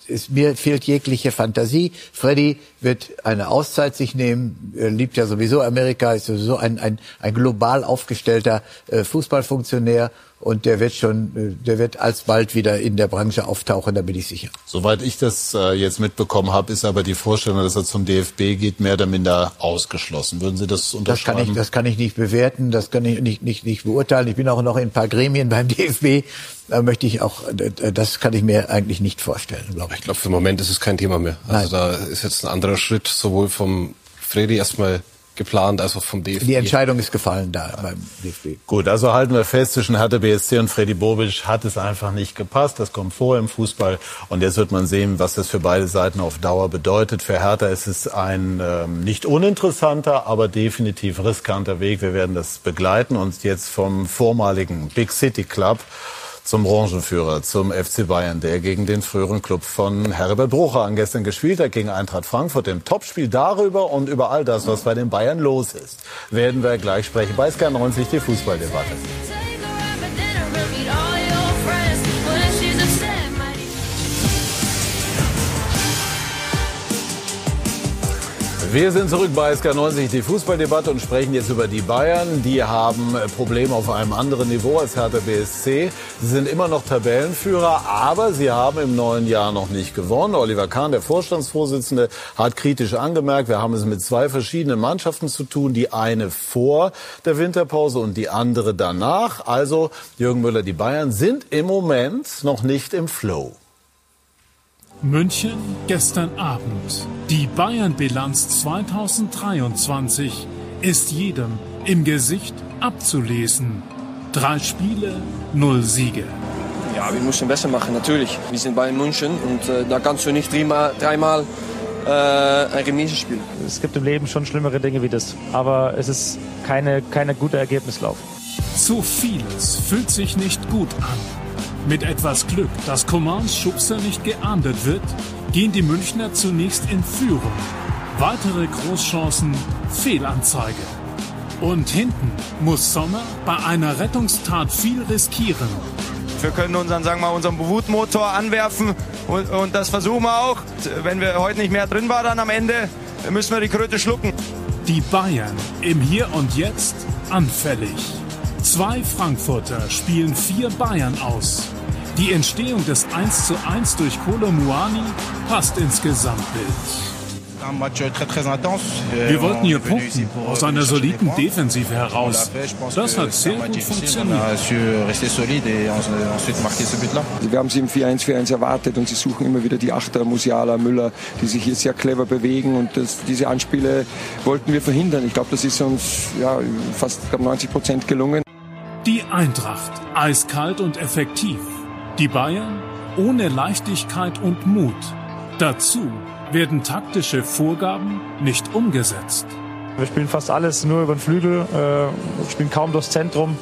ist, mir fehlt jegliche Fantasie. Freddy wird eine Auszeit sich nehmen, er liebt ja sowieso Amerika, ist sowieso ein, ein, ein global aufgestellter äh, Fußballfunktionär und der wird schon, äh, der wird alsbald wieder in der Branche auftauchen, da bin ich sicher. Soweit ich das äh, jetzt mitbekommen habe, ist aber die Vorstellung, dass er zum DFB geht, mehr oder minder ausgeschlossen. Würden Sie das unterschreiben? Das kann ich, das kann ich nicht bewerten, das kann ich nicht, nicht, nicht beurteilen. Ich bin auch noch in ein paar Gremien beim DFB. Da möchte ich auch, das kann ich mir eigentlich nicht vorstellen, glaube ich. Ich glaube, für den Moment ist es kein Thema mehr. Also Nein. da ist jetzt ein anderer Schritt, sowohl vom Freddy erstmal geplant, also vom DFB. Die Entscheidung ist gefallen da beim DFB. Gut, also halten wir fest, zwischen Hertha BSC und Freddy Bobic hat es einfach nicht gepasst. Das kommt vor im Fußball. Und jetzt wird man sehen, was das für beide Seiten auf Dauer bedeutet. Für Hertha ist es ein ähm, nicht uninteressanter, aber definitiv riskanter Weg. Wir werden das begleiten und jetzt vom vormaligen Big City Club zum Branchenführer, zum FC Bayern, der gegen den früheren Club von Herbert Brucher an gestern gespielt hat, gegen Eintracht Frankfurt. Im Topspiel darüber und über all das, was bei den Bayern los ist, werden wir gleich sprechen. Bei SK90 die Fußballdebatte. Wir sind zurück bei SK90, die Fußballdebatte und sprechen jetzt über die Bayern. Die haben äh, Probleme auf einem anderen Niveau als Hertha BSC. Sie sind immer noch Tabellenführer, aber sie haben im neuen Jahr noch nicht gewonnen. Oliver Kahn, der Vorstandsvorsitzende, hat kritisch angemerkt, wir haben es mit zwei verschiedenen Mannschaften zu tun. Die eine vor der Winterpause und die andere danach. Also, Jürgen Müller, die Bayern sind im Moment noch nicht im Flow. München gestern Abend. Die Bayern-Bilanz 2023 ist jedem im Gesicht abzulesen. Drei Spiele, null Siege. Ja, wir müssen besser machen, natürlich. Wir sind Bayern München und äh, da kannst du nicht dreimal, dreimal äh, ein Remise spielen. Es gibt im Leben schon schlimmere Dinge wie das, aber es ist keine, keine gute Ergebnislauf. Zu vieles fühlt sich nicht gut an. Mit etwas Glück, dass Commands Schubser nicht geahndet wird, gehen die Münchner zunächst in Führung. Weitere Großchancen, Fehlanzeige. Und hinten muss Sommer bei einer Rettungstat viel riskieren. Wir können unseren, sagen wir mal, unseren Bewutmotor anwerfen und, und das versuchen wir auch. Wenn wir heute nicht mehr drin waren dann am Ende, müssen wir die Kröte schlucken. Die Bayern im Hier und Jetzt anfällig. Zwei Frankfurter spielen vier Bayern aus. Die Entstehung des 1 zu 1 durch Kolo Muani passt ins Gesamtbild. Wir wollten hier punkten, aus einer soliden Defensive heraus. Das hat sehr gut funktioniert. Wir haben sie im 4-1-4-1 erwartet und sie suchen immer wieder die Achter, Musiala, Müller, die sich hier sehr clever bewegen und das, diese Anspiele wollten wir verhindern. Ich glaube, das ist uns ja, fast 90 Prozent gelungen. Die Eintracht, eiskalt und effektiv. Die Bayern ohne Leichtigkeit und Mut. Dazu werden taktische Vorgaben nicht umgesetzt. Wir spielen fast alles nur über den Flügel, äh, spielen kaum durchs Zentrum.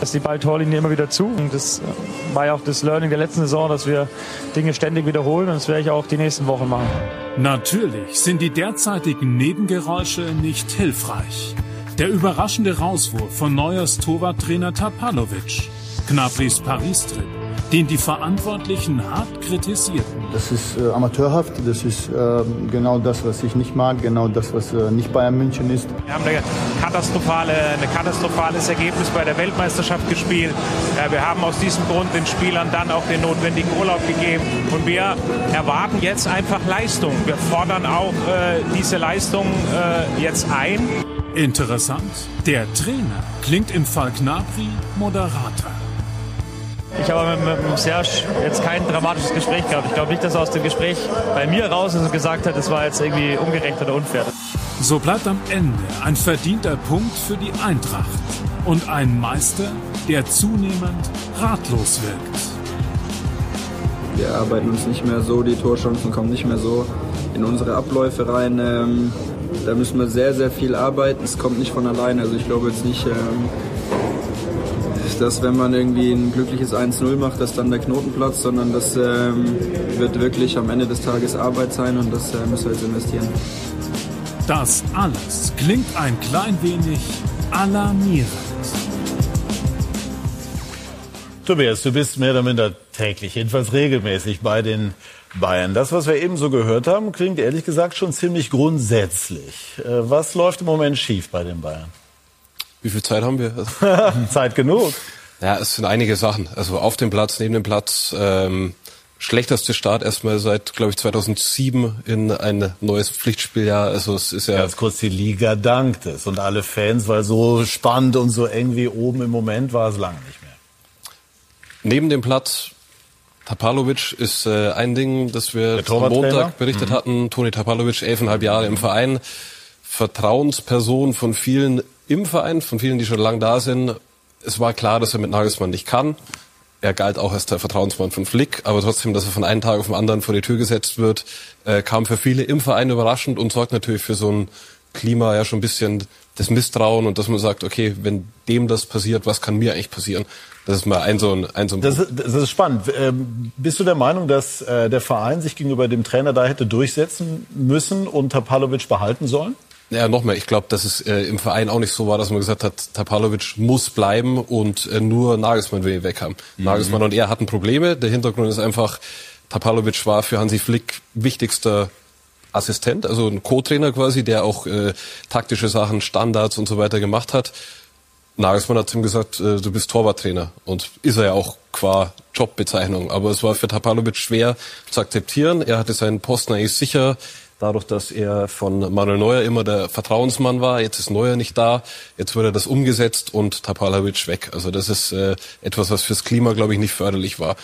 Das ist die Balltorlinie immer wieder zu. Und das äh, war ja auch das Learning der letzten Saison, dass wir Dinge ständig wiederholen. Und das werde ich auch die nächsten Wochen machen. Natürlich sind die derzeitigen Nebengeräusche nicht hilfreich. Der überraschende Rauswurf von Neuers Torwarttrainer Tapalovic. Knapris Paris-Trip den die Verantwortlichen hart kritisierten. Das ist äh, amateurhaft, das ist äh, genau das, was ich nicht mag, genau das, was äh, nicht Bayern München ist. Wir haben eine katastrophale, ein katastrophales Ergebnis bei der Weltmeisterschaft gespielt. Wir haben aus diesem Grund den Spielern dann auch den notwendigen Urlaub gegeben. Und wir erwarten jetzt einfach Leistung. Wir fordern auch äh, diese Leistung äh, jetzt ein. Interessant, der Trainer klingt im Fall Gnabry moderater. Ich habe mit, mit Serge jetzt kein dramatisches Gespräch gehabt. Ich glaube nicht, dass er aus dem Gespräch bei mir raus ist und gesagt hat, es war jetzt irgendwie ungerecht oder unfair. So bleibt am Ende ein verdienter Punkt für die Eintracht und ein Meister, der zunehmend ratlos wirkt. Wir arbeiten uns nicht mehr so, die Torchancen kommen nicht mehr so in unsere Abläufe rein. Ähm, da müssen wir sehr, sehr viel arbeiten. Es kommt nicht von alleine. Also ich glaube jetzt nicht, ähm, dass wenn man irgendwie ein glückliches 1-0 macht, dass dann der Knoten platzt, sondern das ähm, wird wirklich am Ende des Tages Arbeit sein und das äh, müssen wir jetzt investieren. Das alles klingt ein klein wenig alarmierend. Tobias, du bist mehr oder minder täglich, jedenfalls regelmäßig bei den Bayern. Das, was wir eben so gehört haben, klingt ehrlich gesagt schon ziemlich grundsätzlich. Äh, was läuft im Moment schief bei den Bayern? Wie viel Zeit haben wir? Zeit genug. Ja, es sind einige Sachen. Also auf dem Platz, neben dem Platz. Ähm, schlechteste Start erstmal seit, glaube ich, 2007 in ein neues Pflichtspieljahr. Also es ist ja ganz kurz die Liga dankt es und alle Fans, weil so spannend und so eng wie oben im Moment war es lange nicht mehr. Neben dem Platz Tapalovic ist äh, ein Ding, das wir am Montag berichtet mhm. hatten. Toni Tapalovic, elfeinhalb Jahre im Verein, Vertrauensperson von vielen im Verein, von vielen, die schon lange da sind. Es war klar, dass er mit Nagelsmann nicht kann. Er galt auch als der Vertrauensmann von Flick, aber trotzdem, dass er von einem Tag auf den anderen vor die Tür gesetzt wird, äh, kam für viele im Verein überraschend und sorgt natürlich für so ein Klima ja schon ein bisschen das Misstrauen und dass man sagt, okay, wenn dem das passiert, was kann mir eigentlich passieren? Das ist mal ein so ein, ein, so ein das, ist, das ist spannend. Ähm, bist du der Meinung, dass äh, der Verein sich gegenüber dem Trainer da hätte durchsetzen müssen und Tapalovic behalten sollen? Ja, noch mehr. Ich glaube, dass es äh, im Verein auch nicht so war, dass man gesagt hat, Tapalovic muss bleiben und äh, nur Nagelsmann will ihn weg haben. Mhm. Nagelsmann und er hatten Probleme. Der Hintergrund ist einfach, Tapalovic war für Hansi Flick wichtigster Assistent, also ein Co-Trainer quasi, der auch äh, taktische Sachen, Standards und so weiter gemacht hat. Nagelsmann hat zu ihm gesagt, äh, du bist Torwarttrainer. Und ist er ja auch qua Jobbezeichnung. Aber es war für Tapalovic schwer zu akzeptieren. Er hatte seinen Posten eigentlich sicher. Dadurch, dass er von Manuel Neuer immer der Vertrauensmann war, jetzt ist Neuer nicht da, jetzt wurde das umgesetzt und Tapalovic weg. Also das ist äh, etwas, was fürs Klima, glaube ich, nicht förderlich war.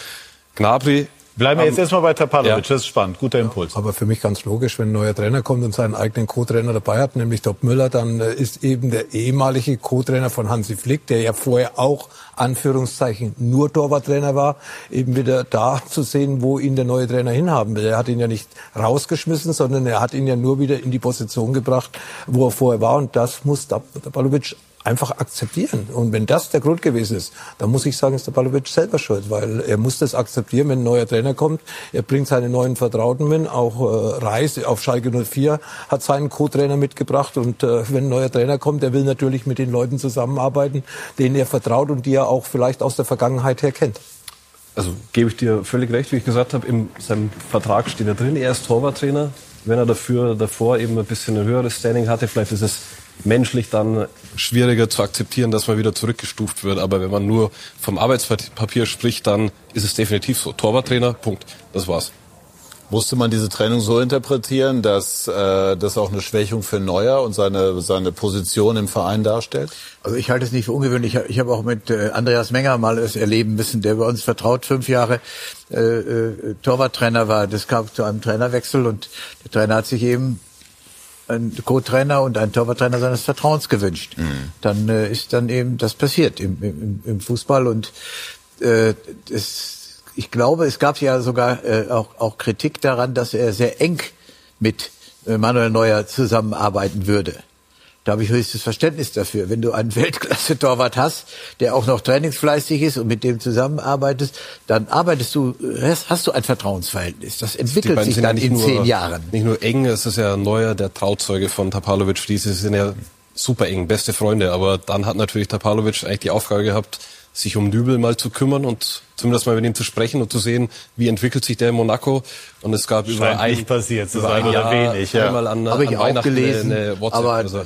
Gnabry Bleiben wir jetzt erstmal bei Tapalovic, ja. das ist spannend, guter Impuls. Aber für mich ganz logisch, wenn ein neuer Trainer kommt und seinen eigenen Co-Trainer dabei hat, nämlich Top Müller, dann äh, ist eben der ehemalige Co-Trainer von Hansi Flick, der ja vorher auch Anführungszeichen nur Torwarttrainer war, eben wieder da zu sehen, wo ihn der neue Trainer hinhaben will. Er hat ihn ja nicht rausgeschmissen, sondern er hat ihn ja nur wieder in die Position gebracht, wo er vorher war. Und das muss Tapalovic einfach akzeptieren. Und wenn das der Grund gewesen ist, dann muss ich sagen, ist der Palovic selber schuld, weil er muss das akzeptieren, wenn ein neuer Trainer kommt. Er bringt seine neuen Vertrauten mit, auch äh, Reis auf Schalke 04 hat seinen Co-Trainer mitgebracht und äh, wenn ein neuer Trainer kommt, der will natürlich mit den Leuten zusammenarbeiten, denen er vertraut und die er auch vielleicht aus der Vergangenheit her kennt. also gebe ich dir völlig recht, wie ich gesagt habe, in seinem Vertrag steht da drin, er ist Torwarttrainer. Wenn er dafür davor eben ein bisschen ein höheres Standing hatte, vielleicht ist es menschlich dann schwieriger zu akzeptieren, dass man wieder zurückgestuft wird. Aber wenn man nur vom Arbeitspapier spricht, dann ist es definitiv so. Torwarttrainer, Punkt. Das war's. Musste man diese Trennung so interpretieren, dass äh, das auch eine Schwächung für Neuer und seine, seine Position im Verein darstellt? Also ich halte es nicht für ungewöhnlich. Ich habe auch mit äh, Andreas Menger mal es erleben müssen, der bei uns vertraut fünf Jahre äh, äh, Torwarttrainer war. Das kam zu einem Trainerwechsel und der Trainer hat sich eben einen Co-Trainer und einen Torwarttrainer seines Vertrauens gewünscht. Dann äh, ist dann eben das passiert im, im, im Fußball und äh, das, ich glaube, es gab ja sogar äh, auch, auch Kritik daran, dass er sehr eng mit äh, Manuel Neuer zusammenarbeiten würde. Da habe ich höchstes Verständnis dafür. Wenn du einen Weltklasse-Torwart hast, der auch noch trainingsfleißig ist und mit dem zusammenarbeitest, dann arbeitest du, hast, hast du ein Vertrauensverhältnis. Das entwickelt sich ja dann nicht in nur, zehn Jahren. Nicht nur eng, es ist ja Neuer, der Trauzeuge von Tapalovic. Die sind ja super eng, beste Freunde. Aber dann hat natürlich Tapalovic eigentlich die Aufgabe gehabt, sich um Nübel mal zu kümmern und zumindest mal mit ihm zu sprechen und zu sehen, wie entwickelt sich der in Monaco. Und es gab über Scheint ein, nicht passiert über ein Jahr wenig, ja. einmal an, Habe ich an auch Weihnachten gelesen, eine, eine WhatsApp. aber also,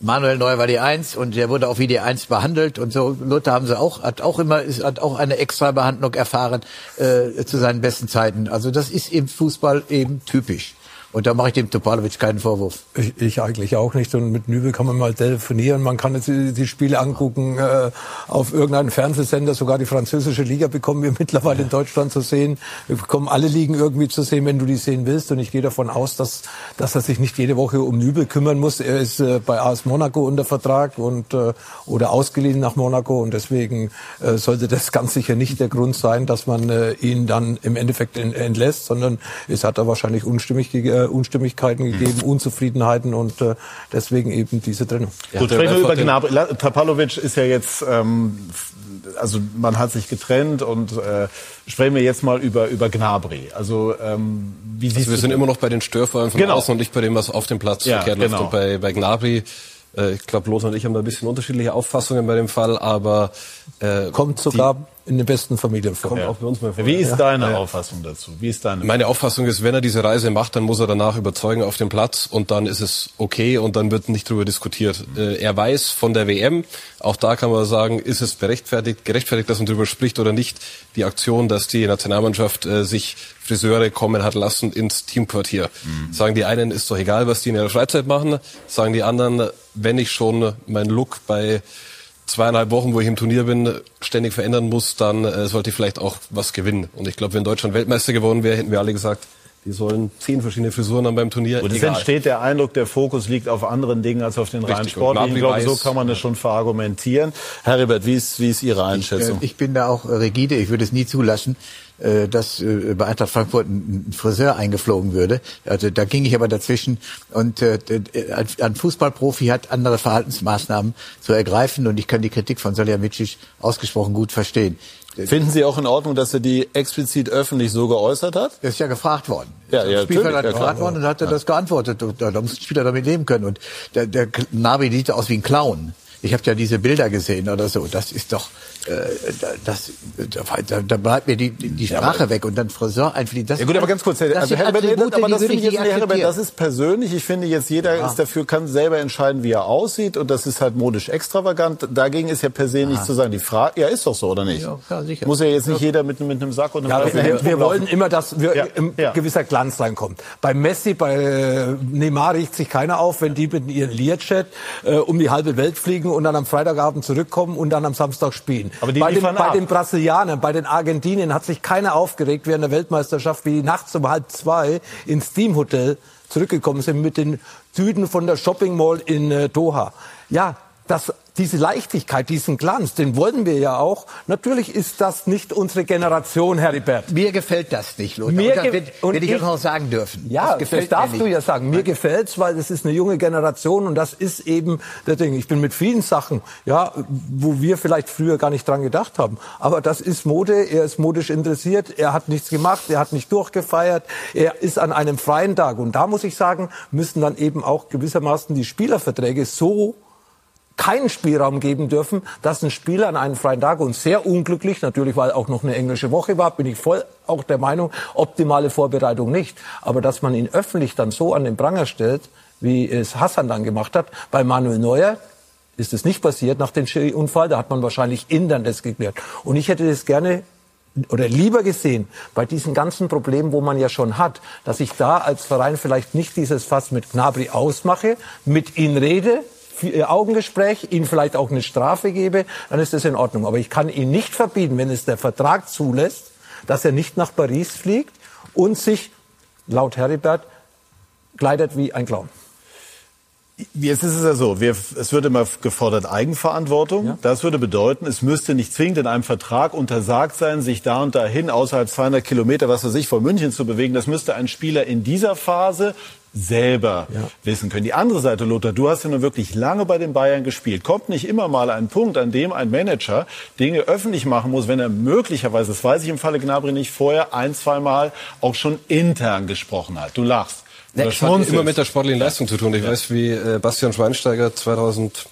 Manuel Neuer war die Eins und der wurde auch wie die Eins behandelt und so. Lothar haben sie auch, hat auch immer, ist, hat auch eine extra Behandlung erfahren äh, zu seinen besten Zeiten. Also das ist im Fußball eben typisch. Und da mache ich dem Topalovic keinen Vorwurf. Ich, ich eigentlich auch nicht. Und mit Nübel kann man mal telefonieren. Man kann jetzt die, die Spiele angucken äh, auf irgendeinem Fernsehsender. Sogar die französische Liga bekommen wir mittlerweile in Deutschland zu sehen. Wir bekommen alle Ligen irgendwie zu sehen, wenn du die sehen willst. Und ich gehe davon aus, dass, dass er sich nicht jede Woche um Nübel kümmern muss. Er ist äh, bei AS Monaco unter Vertrag und äh, oder ausgeliehen nach Monaco. Und deswegen äh, sollte das ganz sicher nicht der Grund sein, dass man äh, ihn dann im Endeffekt en- entlässt, sondern es hat da wahrscheinlich unstimmig, äh, Unstimmigkeiten gegeben, Unzufriedenheiten und äh, deswegen eben diese Trennung. Gut, sprechen wir über Gnabry. Tapalovic ist ja jetzt, ähm, also man hat sich getrennt und äh, sprechen wir jetzt mal über über Gnabry. Also ähm, wie siehst Also wir du sind immer noch bei den Störfallen von Genau. außen und nicht bei dem, was auf dem Platz Ja, verkehrt genau. läuft. Und bei, bei Gnabry, äh, ich glaube, Lothar und ich haben da ein bisschen unterschiedliche Auffassungen bei dem Fall, aber äh, Kommt sogar in den besten Familien vor. kommt auch bei uns mal vor. Wie ist Ja. deine Ja. Auffassung dazu? Wie ist deine? Meine Auffassung ist, wenn er diese Reise macht, dann muss er danach überzeugen auf dem Platz und dann ist es okay und dann wird nicht drüber diskutiert. Äh, er weiß von der WM, auch da kann man sagen, ist es berechtfertigt, gerechtfertigt, dass man drüber spricht oder nicht, die Aktion, dass die Nationalmannschaft äh, sich Friseure kommen hat lassen ins Teamquartier. Sagen die einen, ist doch egal, was die in ihrer Freizeit machen, sagen die anderen, wenn ich schon meinen Look bei zweieinhalb Wochen, wo ich im Turnier bin, ständig verändern muss, dann äh, sollte ich vielleicht auch was gewinnen. Und ich glaube, wenn Deutschland Weltmeister geworden wäre, hätten wir alle gesagt, die sollen zehn verschiedene Frisuren haben beim Turnier. Und es entsteht der Eindruck, der Fokus liegt auf anderen Dingen als auf den rein Richtig. sportlichen. Ich glaube, so kann man das schon verargumentieren. Heribert, wie ist, wie ist Ihre Einschätzung? Äh, Ich bin da auch äh, rigide. Ich würde es nie zulassen, äh, dass äh, bei Eintracht Frankfurt ein Friseur eingeflogen würde. Also da ging ich aber dazwischen. Und äh, ein Fußballprofi hat andere Verhaltensmaßnahmen zu ergreifen. Und ich kann die Kritik von Salihamidzic ausgesprochen gut verstehen. Finden Sie auch in Ordnung, dass er die explizit öffentlich so geäußert hat? Er ist ja gefragt worden. Ja, ja, Der Spielfeld hat ja, gefragt worden und hat er das geantwortet. Und Da, muss ein Spieler damit leben können. Und der, der Nabi sieht aus wie ein Clown. Ich habe ja diese Bilder gesehen oder so. Das ist doch, das, da, da bleibt mir die, die Sprache ja, weg und dann Friseur einfach das. Ja gut, aber ganz kurz, Herr, also Herbert, Attribute, aber das, ich jetzt, Herbert, das ist persönlich. Ich finde jetzt jeder ja. ist dafür, kann selber entscheiden, wie er aussieht und das ist halt modisch extravagant. Dagegen ist ja per se nicht zu sagen. Die Frage, ja, ist doch so oder nicht? Ja, sicher. Muss ja jetzt nicht jeder mit, mit einem Sack und einem ja, wir, wir wollen immer, dass wir ein gewisser Glanz reinkommt. Bei Messi, bei äh, Neymar riecht sich keiner auf, wenn die mit ihren Learjet äh, um die halbe Welt fliegen und dann am Freitagabend zurückkommen und dann am Samstag spielen. Aber die bei, den, bei den Brasilianern, bei den Argentinien hat sich keiner aufgeregt während der Weltmeisterschaft, wie die nachts um halb zwei ins Teamhotel zurückgekommen sind mit den Süden von der Shopping Mall in äh, Doha. Ja, das diese Leichtigkeit, diesen Glanz, den wollen wir ja auch. Natürlich ist das nicht unsere Generation, Heribert. Mir gefällt das nicht, Lothar. Mir und das wird, und ich, ich auch noch sagen dürfen. Ja, das, das darfst du ja sagen. Mir gefällt's, weil es ist eine junge Generation und das ist eben der Ding. Ich bin mit vielen Sachen, ja, wo wir vielleicht früher gar nicht dran gedacht haben. Aber das ist Mode. Er ist modisch interessiert. Er hat nichts gemacht. Er hat nicht durchgefeiert. Er ist an einem freien Tag. Und da muss ich sagen, müssen dann eben auch gewissermaßen die Spielerverträge so keinen Spielraum geben dürfen, dass ein Spieler an einem freien Tag und sehr unglücklich, natürlich weil auch noch eine englische Woche war, bin ich voll auch der Meinung, optimale Vorbereitung nicht. Aber dass man ihn öffentlich dann so an den Pranger stellt, wie es Hassan dann gemacht hat, bei Manuel Neuer, ist es nicht passiert nach dem Unfall. Da hat man wahrschlich intern das geklärt. Und ich hätte das gerne oder lieber gesehen bei diesen ganzen Problemen, wo man ja schon hat, dass ich da als Verein vielleicht nicht dieses Fass mit Gnabry ausmache, mit ihm rede, Augengespräch, ihm vielleicht auch eine Strafe gebe, dann ist das in Ordnung. Aber ich kann ihn nicht verbieten, wenn es der Vertrag zulässt, dass er nicht nach Paris fliegt und sich, laut Heribert, kleidet wie ein Clown. Jetzt ist es ja so, wir, es wird immer gefordert Eigenverantwortung. Ja. Das würde bedeuten, es müsste nicht zwingend in einem Vertrag untersagt sein, sich da und dahin außerhalb 200 Kilometer, was weiß ich, vor München zu bewegen. Das müsste ein Spieler in dieser Phase selber ja. wissen können. Die andere Seite, Lothar, du hast ja nun wirklich lange bei den Bayern gespielt. Kommt nicht immer mal ein Punkt, an dem ein Manager Dinge öffentlich machen muss, wenn er möglicherweise, das weiß ich im Falle Gnabry nicht, vorher ein, zwei Mal auch schon intern gesprochen hat? Du lachst. Ja, das hat immer mit der sportlichen Leistung zu tun. Ich ja. weiß, wie äh, Bastian Schweinsteiger 2008,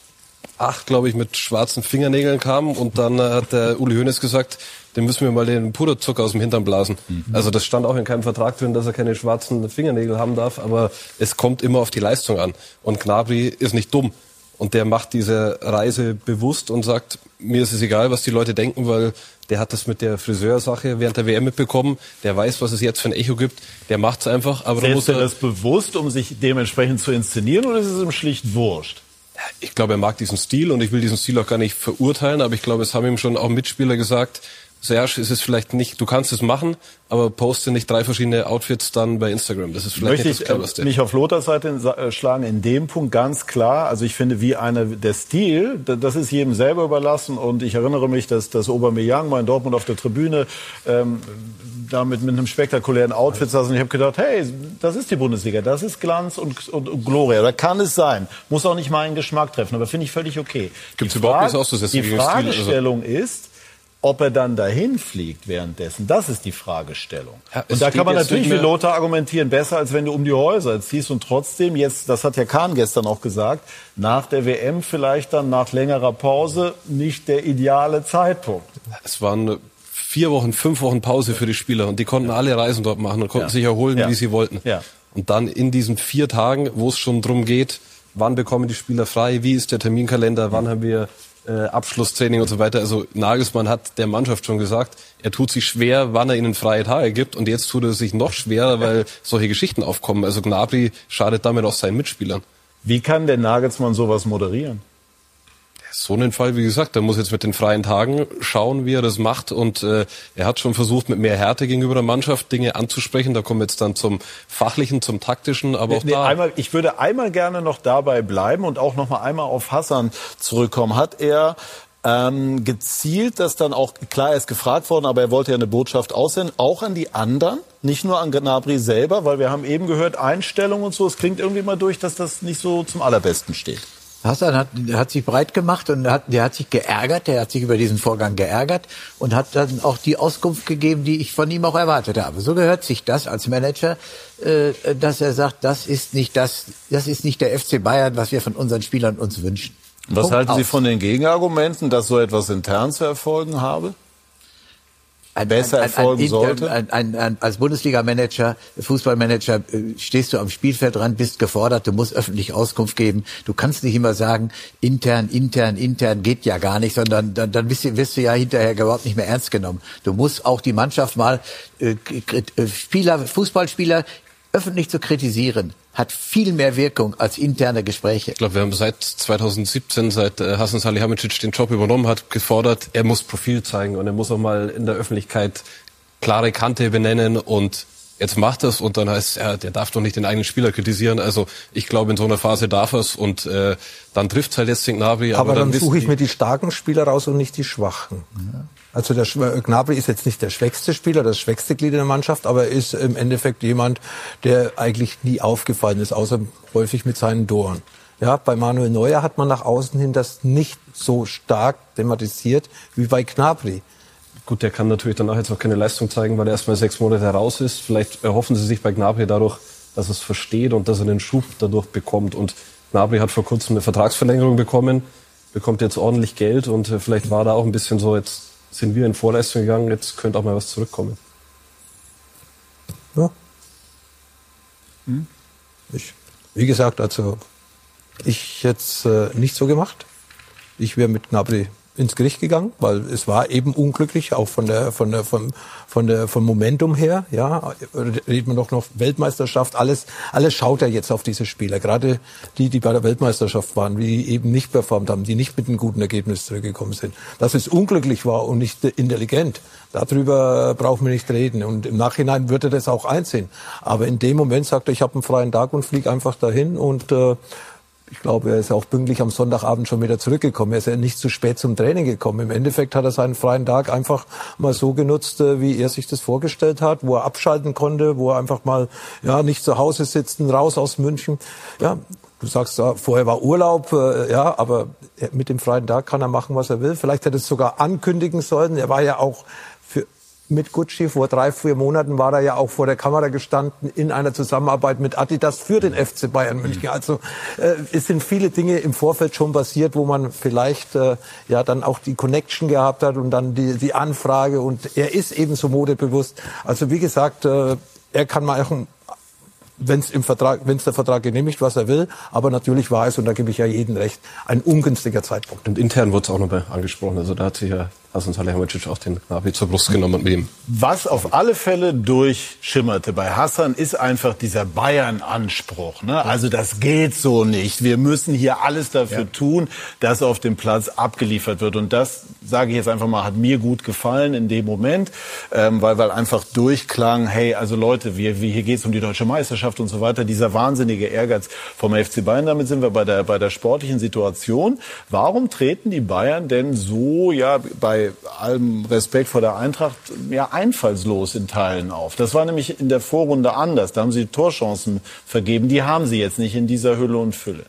glaube ich, mit schwarzen Fingernägeln kam und dann äh, hat der Uli Hoeneß gesagt, dem müssen wir mal den Puderzucker aus dem Hintern blasen. Mhm. Also das stand auch in keinem Vertrag drin, dass er keine schwarzen Fingernägel haben darf, aber es kommt immer auf die Leistung an. Und Gnabry ist nicht dumm. Und der macht diese Reise bewusst und sagt, mir ist es egal, was die Leute denken, weil der hat das mit der Friseursache während der WM mitbekommen. Der weiß, was es jetzt für ein Echo gibt. Der macht es einfach. Aber Setzt muss er das bewusst, um sich dementsprechend zu inszenieren, oder ist es ihm schlicht wurscht? Ich glaube, er mag diesen Stil und ich will diesen Stil auch gar nicht verurteilen, aber ich glaube, es haben ihm schon auch Mitspieler gesagt, Serge, ist es vielleicht nicht, du kannst es machen, aber poste nicht drei verschiedene Outfits dann bei Instagram. Das ist vielleicht Möchte nicht das Cleverste. ich mich auf Lothars Seite äh, schlagen, in dem Punkt ganz klar. Also ich finde, wie eine, der Stil, das ist jedem selber überlassen. Und ich erinnere mich, dass, dass Aubameyang mal in Dortmund auf der Tribüne ähm, damit mit einem spektakulären Outfit saß und ich habe gedacht, hey, das ist die Bundesliga, das ist Glanz und, und, und Gloria. Da kann es sein. Muss auch nicht meinen Geschmack treffen, aber finde ich völlig okay. Gibt es überhaupt nichts auszusetzen Die Fragestellung also. ist, ob er dann dahin fliegt währenddessen, das ist die Fragestellung. Ja, und da kann man natürlich wie Lothar argumentieren, besser als wenn du um die Häuser ziehst und trotzdem jetzt, das hat ja Kahn gestern auch gesagt, nach der WM vielleicht dann nach längerer Pause nicht der ideale Zeitpunkt. Es waren vier Wochen, fünf Wochen Pause für die Spieler und die konnten alle Reisen dort machen und konnten ja. sich erholen, ja. wie sie wollten. Ja. Und dann in diesen vier Tagen, wo es schon drum geht, wann bekommen die Spieler frei, wie ist der Terminkalender, wann haben wir äh, Abschlusstraining und so weiter. Also Nagelsmann hat der Mannschaft schon gesagt, er tut sich schwer, wann er ihnen freie Tage gibt. Und jetzt tut er sich noch schwerer, weil solche Geschichten aufkommen. Also Gnabry schadet damit auch seinen Mitspielern. Wie kann der Nagelsmann sowas moderieren? So einen Fall, wie gesagt, der muss jetzt mit den freien Tagen schauen, wie er das macht. Und äh, er hat schon versucht, mit mehr Härte gegenüber der Mannschaft Dinge anzusprechen. Da kommen wir jetzt dann zum Fachlichen, zum Taktischen, aber auch nee, da. Einmal, ich würde einmal gerne noch dabei bleiben und auch noch mal einmal auf Hassan zurückkommen. Hat er ähm, gezielt, dass dann auch, klar, er ist gefragt worden, aber er wollte ja eine Botschaft aussenden, auch an die anderen, nicht nur an Gnabry selber, weil wir haben eben gehört, Einstellung und so, es klingt irgendwie mal durch, dass das nicht so zum allerbesten steht. Hassan hat, hat sich breit gemacht und hat, der hat sich geärgert, der hat sich über diesen Vorgang geärgert und hat dann auch die Auskunft gegeben, die ich von ihm auch erwartet habe. So gehört sich das als Manager, äh, dass er sagt, das ist nicht das, das ist nicht der FC Bayern, was wir von unseren Spielern uns wünschen. Was Punkt halten Sie aus. von den Gegenargumenten, dass so etwas intern zu erfolgen habe? Besser erfolgen ein, sollte? Ein, ein, ein, als Bundesliga-Manager, Fußballmanager, äh, stehst du am Spielfeld dran, bist gefordert, du musst öffentlich Auskunft geben. Du kannst nicht immer sagen, intern, intern, intern geht ja gar nicht, sondern dann, dann wirst, du, wirst du ja hinterher überhaupt nicht mehr ernst genommen. Du musst auch die Mannschaft mal, äh, äh, Spieler, Fußballspieler öffentlich zu kritisieren, hat viel mehr Wirkung als interne Gespräche. Ich glaube, wir haben seit 2017, seit äh, Hasan Salihamidzic den Job übernommen hat, gefordert, er muss Profil zeigen und er muss auch mal in der Öffentlichkeit klare Kante benennen und jetzt macht es und dann heißt er, der darf doch nicht den eigenen Spieler kritisieren. Also ich glaube, in so einer Phase darf er es und äh, dann trifft halt jetzt den Gnabry. Aber, dann, wissen suche ich mir die starken Spieler raus und nicht die schwachen. Also der Schw- Gnabry ist jetzt nicht der schwächste Spieler, das schwächste Glied in der Mannschaft, aber er ist im Endeffekt jemand, der eigentlich nie aufgefallen ist, außer häufig mit seinen Toren. Ja, bei Manuel Neuer hat man nach außen hin das nicht so stark thematisiert wie bei Gnabry. Gut, der kann natürlich danach jetzt auch keine Leistung zeigen, weil er erst mal sechs Monate raus ist. Vielleicht erhoffen sie sich bei Gnabry dadurch, dass er es versteht und dass er den Schub dadurch bekommt. Und Gnabry hat vor kurzem eine Vertragsverlängerung bekommen, bekommt jetzt ordentlich Geld und äh, vielleicht war da auch ein bisschen so, jetzt sind wir in Vorleistung gegangen, jetzt könnte auch mal was zurückkommen. Ja. Ich, wie gesagt, also ich jetzt äh, nicht so gemacht. Ich wäre mit Gnabry ins Gericht gegangen, weil es war eben unglücklich, auch von der von der vom von der vom Momentum her. Ja, redet man doch noch Weltmeisterschaft, alles alles schaut ja jetzt auf diese Spieler, gerade die, die bei der Weltmeisterschaft waren, die eben nicht performt haben, die nicht mit einem guten Ergebnis zurückgekommen sind. Dass es unglücklich war und nicht intelligent, darüber brauchen wir nicht reden. Und im Nachhinein würde er das auch einsehen. Aber in dem Moment sagt er, ich habe einen freien Tag und fliege einfach dahin und äh, ich glaube, er ist auch pünktlich am Sonntagabend schon wieder zurückgekommen. Er ist ja nicht zu spät zum Training gekommen. Im Endeffekt hat er seinen freien Tag einfach mal so genutzt, äh, wie er sich das vorgestellt hat, wo er abschalten konnte, wo er einfach mal ja nicht zu Hause sitzen, raus aus München. Ja, du sagst, ja, vorher war Urlaub, äh, ja, aber er- mit dem freien Tag kann er machen, was er will. Vielleicht hätte es sogar ankündigen sollen. Er war ja auch mit Gucci. Vor drei, vier Monaten war er ja auch vor der Kamera gestanden in einer Zusammenarbeit mit Adidas für den FC Bayern München. Also äh, es sind viele Dinge im Vorfeld schon passiert, wo man vielleicht äh, ja dann auch die Connection gehabt hat und dann die, die Anfrage und er ist eben so modebewusst. Also wie gesagt, äh, er kann machen, wenn es im Vertrag, wenn es der Vertrag genehmigt, was er will. Aber natürlich war es, und da gebe ich ja jedem recht, ein ungünstiger Zeitpunkt. Und intern wurde es auch nochmal angesprochen. Also da hat sich ja Hasan Salihamidzic auch den Gnabry zur Brust genommen und mit ihm Was auf alle Fälle durchschimmerte bei Hassan ist einfach dieser Bayern-Anspruch. Ne? Also das geht so nicht. Wir müssen hier alles dafür tun, dass auf dem Platz abgeliefert wird. Und das, sage ich jetzt einfach mal, hat mir gut gefallen in dem Moment, ähm, weil, weil einfach durchklang, hey, also Leute, wir, wir, hier geht es um die deutsche Meisterschaft und so weiter. Dieser wahnsinnige Ehrgeiz vom FC Bayern, damit sind wir bei der, bei der sportlichen Situation. Warum treten die Bayern denn so, ja, bei allem Respekt vor der Eintracht, ja, einfallslos in Teilen auf? Das war nämlich in der Vorrunde anders. Da haben sie Torchancen vergeben. Die haben sie jetzt nicht in dieser Hülle und Fülle.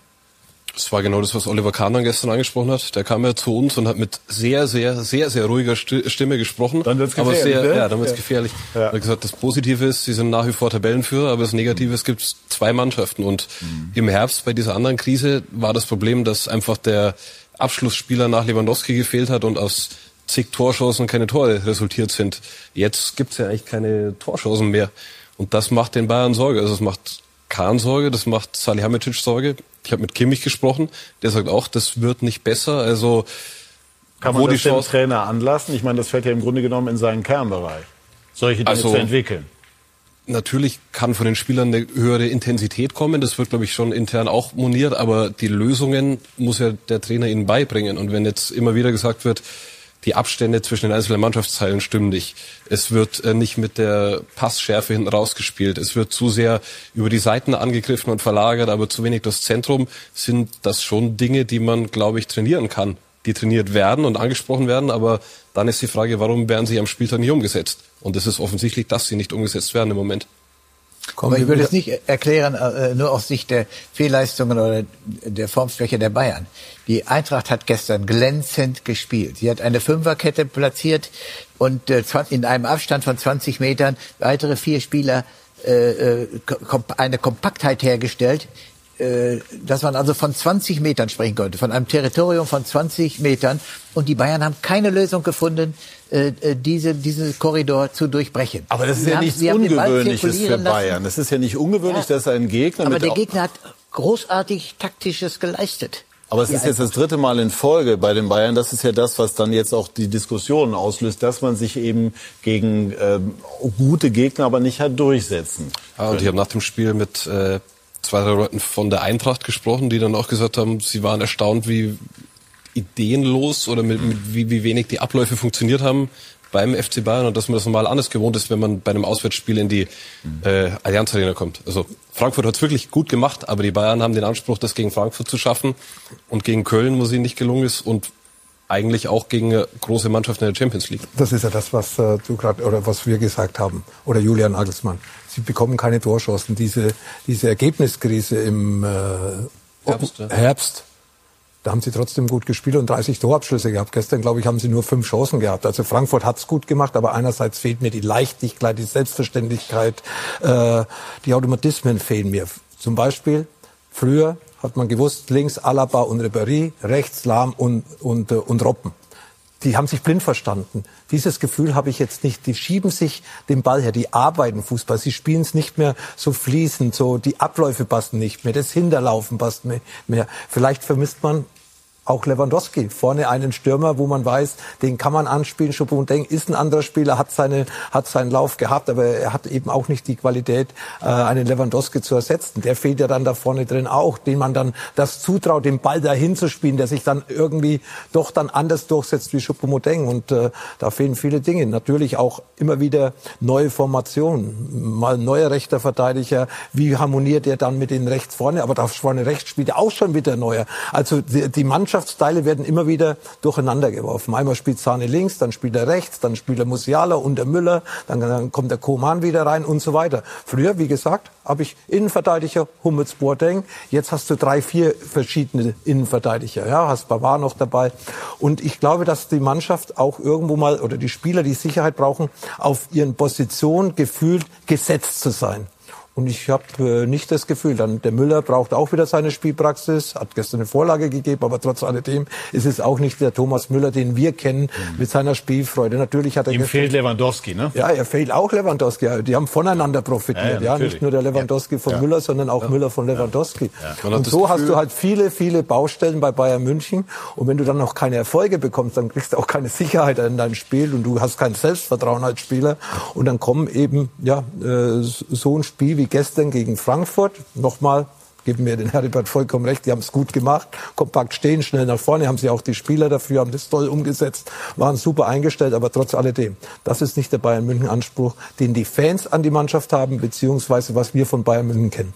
Das war genau das, was Oliver Kahn gestern angesprochen hat. Der kam ja zu uns und hat mit sehr, sehr, sehr, sehr ruhiger Sti- Stimme gesprochen. Dann wird's aber gefährlich, sehr, ne? Ja, dann wird's Ja. gefährlich. Er hat gesagt, das Positive ist, sie sind nach wie vor Tabellenführer, aber das Negative ist, es gibt zwei Mannschaften. Und Mhm. im Herbst bei dieser anderen Krise war das Problem, dass einfach der Abschlussspieler nach Lewandowski gefehlt hat und aus zig Torchancen keine Tore resultiert sind. Jetzt gibt's ja eigentlich keine Torchancen mehr. Und das macht den Bayern Sorge. Also es macht Kahn Sorge, das macht Salihamidzic Sorge. Ich habe mit Kimmich gesprochen, der sagt auch, das wird nicht besser. Also Kann man wo die das dem Chance Trainer anlassen? Ich meine, das fällt ja im Grunde genommen in seinen Kernbereich, solche Dinge Also- zu entwickeln. Natürlich kann von den Spielern eine höhere Intensität kommen. Das wird, glaube ich, schon intern auch moniert. Aber die Lösungen muss ja der Trainer ihnen beibringen. Und wenn jetzt immer wieder gesagt wird, die Abstände zwischen den einzelnen Mannschaftsteilen stimmen nicht. Es wird äh, nicht mit der Passschärfe hinten rausgespielt. Es wird zu sehr über die Seiten angegriffen und verlagert, aber zu wenig das Zentrum. Sind das schon Dinge, die man, glaube ich, trainieren kann. Die trainiert werden und angesprochen werden. Aber dann ist die Frage, warum werden sie am Spieltag nicht umgesetzt? Und es ist offensichtlich, dass sie nicht umgesetzt werden im Moment. Aber ich würde es nicht erklären, äh, nur aus Sicht der Fehlleistungen oder der Formschwäche der Bayern. Die Eintracht hat gestern glänzend gespielt. Sie hat eine Fünferkette platziert und äh, in einem Abstand von 20 Metern weitere vier Spieler äh, äh, eine Kompaktheit hergestellt. Äh, dass man also von 20 Metern sprechen konnte, von einem Territorium von 20 Metern. Und die Bayern haben keine Lösung gefunden, äh, äh diese, diesen Korridor zu durchbrechen. Aber das ist Sie ja haben- nichts haben Ungewöhnliches für. Bayern. Das ist ja nicht ungewöhnlich, Ja. dass ein Gegner Aber mit der Gegner hat großartig taktisches geleistet. Aber es ist jetzt das dritte Mal in Folge bei den Bayern. Das ist ja das, was dann jetzt auch die Diskussionen auslöst, dass man sich eben gegen ähm, gute Gegner aber nicht hat durchsetzen. Ja, und ich habe nach dem Spiel mit äh, zwei, drei Leuten von der Eintracht gesprochen, die dann auch gesagt haben, sie waren erstaunt, wie ideenlos oder mit, mit wie, wie wenig die Abläufe funktioniert haben beim FC Bayern und dass man das normal anders gewohnt ist, wenn man bei einem Auswärtsspiel in die äh, Allianz Arena kommt. Also Frankfurt hat es wirklich gut gemacht, aber die Bayern haben den Anspruch, das gegen Frankfurt zu schaffen und gegen Köln, wo sie nicht gelungen ist und eigentlich auch gegen große Mannschaften in der Champions League. Das ist ja das, was äh, du gerade oder was wir gesagt haben oder Julian Nagelsmann. Sie bekommen keine Torchancen. Diese diese Ergebniskrise im äh, Herbst, ja. Herbst, da haben sie trotzdem gut gespielt und 30 Torabschlüsse gehabt. Gestern glaube ich haben sie nur fünf Chancen gehabt. Also Frankfurt hat's gut gemacht, aber einerseits fehlt mir die Leichtigkeit, die Selbstverständlichkeit, äh, die Automatismen fehlen mir. Zum Beispiel früher hat man gewusst links Alaba und Ribéry, rechts Lahm und und äh, und Robben die haben sich blind verstanden. Dieses Gefühl habe ich jetzt nicht. Die schieben sich den Ball her, die arbeiten Fußball. Sie spielen es nicht mehr so fließend, so die Abläufe passen nicht mehr, das Hinterlaufen passt nicht mehr. Vielleicht vermisst man auch Lewandowski. Vorne einen Stürmer, wo man weiß, den kann man anspielen. Choupo-Moting ist ein anderer Spieler, hat, seine, hat seinen Lauf gehabt, aber er hat eben auch nicht die Qualität, äh, einen Lewandowski zu ersetzen. Der fehlt ja dann da vorne drin auch, den man dann das zutraut, den Ball dahin zu spielen, der sich dann irgendwie doch dann anders durchsetzt wie Choupo-Moting. Und äh, da fehlen viele Dinge. Natürlich auch immer wieder neue Formationen. Mal neuer rechter Verteidiger. Wie harmoniert er dann mit den rechts vorne? Aber da vorne rechts spielt er auch schon wieder neuer. Also die, die Mannschaftsteile werden immer wieder durcheinander geworfen. Einmal spielt Sane links, dann spielt er rechts, dann spielt er Musiala und der Müller, dann, dann kommt der Koman wieder rein und so weiter. Früher, wie gesagt, habe ich Innenverteidiger, Hummels, Boateng. Jetzt hast du drei, vier verschiedene Innenverteidiger. Ja, hast Bavard noch dabei. Und ich glaube, dass die Mannschaft auch irgendwo mal oder die Spieler die Sicherheit brauchen, auf ihren Positionen gefühlt gesetzt zu sein. Und ich habe äh, nicht das Gefühl, dann der Müller braucht auch wieder seine Spielpraxis, hat gestern eine Vorlage gegeben, aber trotz alledem ist es auch nicht der Thomas Müller, den wir kennen mit seiner Spielfreude. Natürlich hat er Ihm fehlt Lewandowski, ne? ja, er fehlt auch Lewandowski. Ja, Die haben voneinander profitiert. Ja, Ja, ja, nicht nur der Lewandowski von Ja. Müller, sondern auch Müller von Lewandowski. Und so hast Gefühl- du halt viele, viele Baustellen bei Bayern München. Und wenn du dann noch keine Erfolge bekommst, dann kriegst du auch keine Sicherheit in dein Spiel und du hast kein Selbstvertrauen als Spieler. Und dann kommen eben ja äh, so ein Spiel wie gestern gegen Frankfurt. Nochmal geben mir den Heribert vollkommen recht, die haben es gut gemacht, kompakt stehen, schnell nach vorne, haben sie auch die Spieler dafür, haben das toll umgesetzt, waren super eingestellt, aber trotz alledem, das ist nicht der Bayern München Anspruch, den die Fans an die Mannschaft haben, beziehungsweise was wir von Bayern München kennen.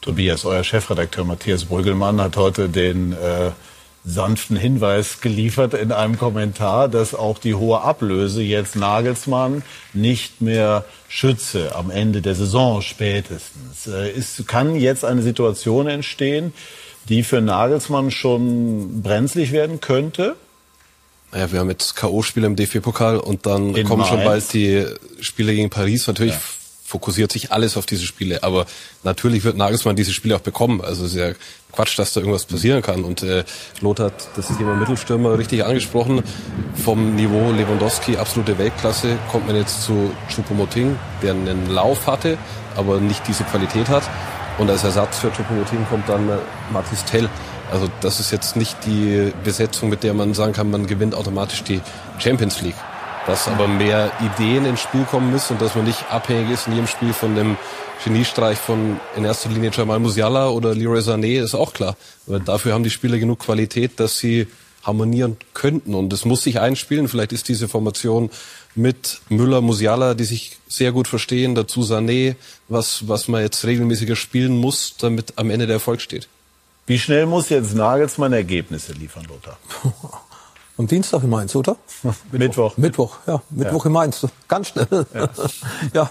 Tobias, euer Chefredakteur Matthias Brüggelmann hat heute den äh, sanften Hinweis geliefert in einem Kommentar, dass auch die hohe Ablöse jetzt Nagelsmann nicht mehr schütze am Ende der Saison spätestens. Äh, ist, kann jetzt eine Situation entstehen, die für Nagelsmann schon brenzlig werden könnte? Naja, wir haben jetzt K.O.-Spiele im DFB-Pokal und dann In kommen schon Mainz. bald die Spiele gegen Paris. Natürlich fokussiert sich alles auf diese Spiele, aber natürlich wird Nagelsmann diese Spiele auch bekommen. Also es ist ja Quatsch, dass da irgendwas passieren kann. Und äh, Lothar hat das Thema Mittelstürmer richtig angesprochen. Vom Niveau Lewandowski, absolute Weltklasse, kommt man jetzt zu Choupo-Moting, der einen Lauf hatte, aber nicht diese Qualität hat. Und als Ersatz für Choupo-Moting kommt dann äh, Mathis Tell. Also das ist jetzt nicht die Besetzung, mit der man sagen kann, man gewinnt automatisch die Champions League. Dass aber mehr Ideen ins Spiel kommen müssen und dass man nicht abhängig ist in jedem Spiel von dem Geniestreich von in erster Linie Jamal Musiala oder Leroy Sané, ist auch klar. Aber dafür haben die Spieler genug Qualität, dass sie harmonieren könnten. Und es muss sich einspielen. Vielleicht ist diese Formation mit Müller, Musiala, die sich sehr gut verstehen, dazu Sané, was, was man jetzt regelmäßiger spielen muss, damit am Ende der Erfolg steht. Wie schnell muss jetzt Nagelsmann Ergebnisse liefern, Lothar? Am Dienstag in Mainz, oder? Mittwoch. Mittwoch, ja. Mittwoch in Mainz. Ganz schnell. Ja.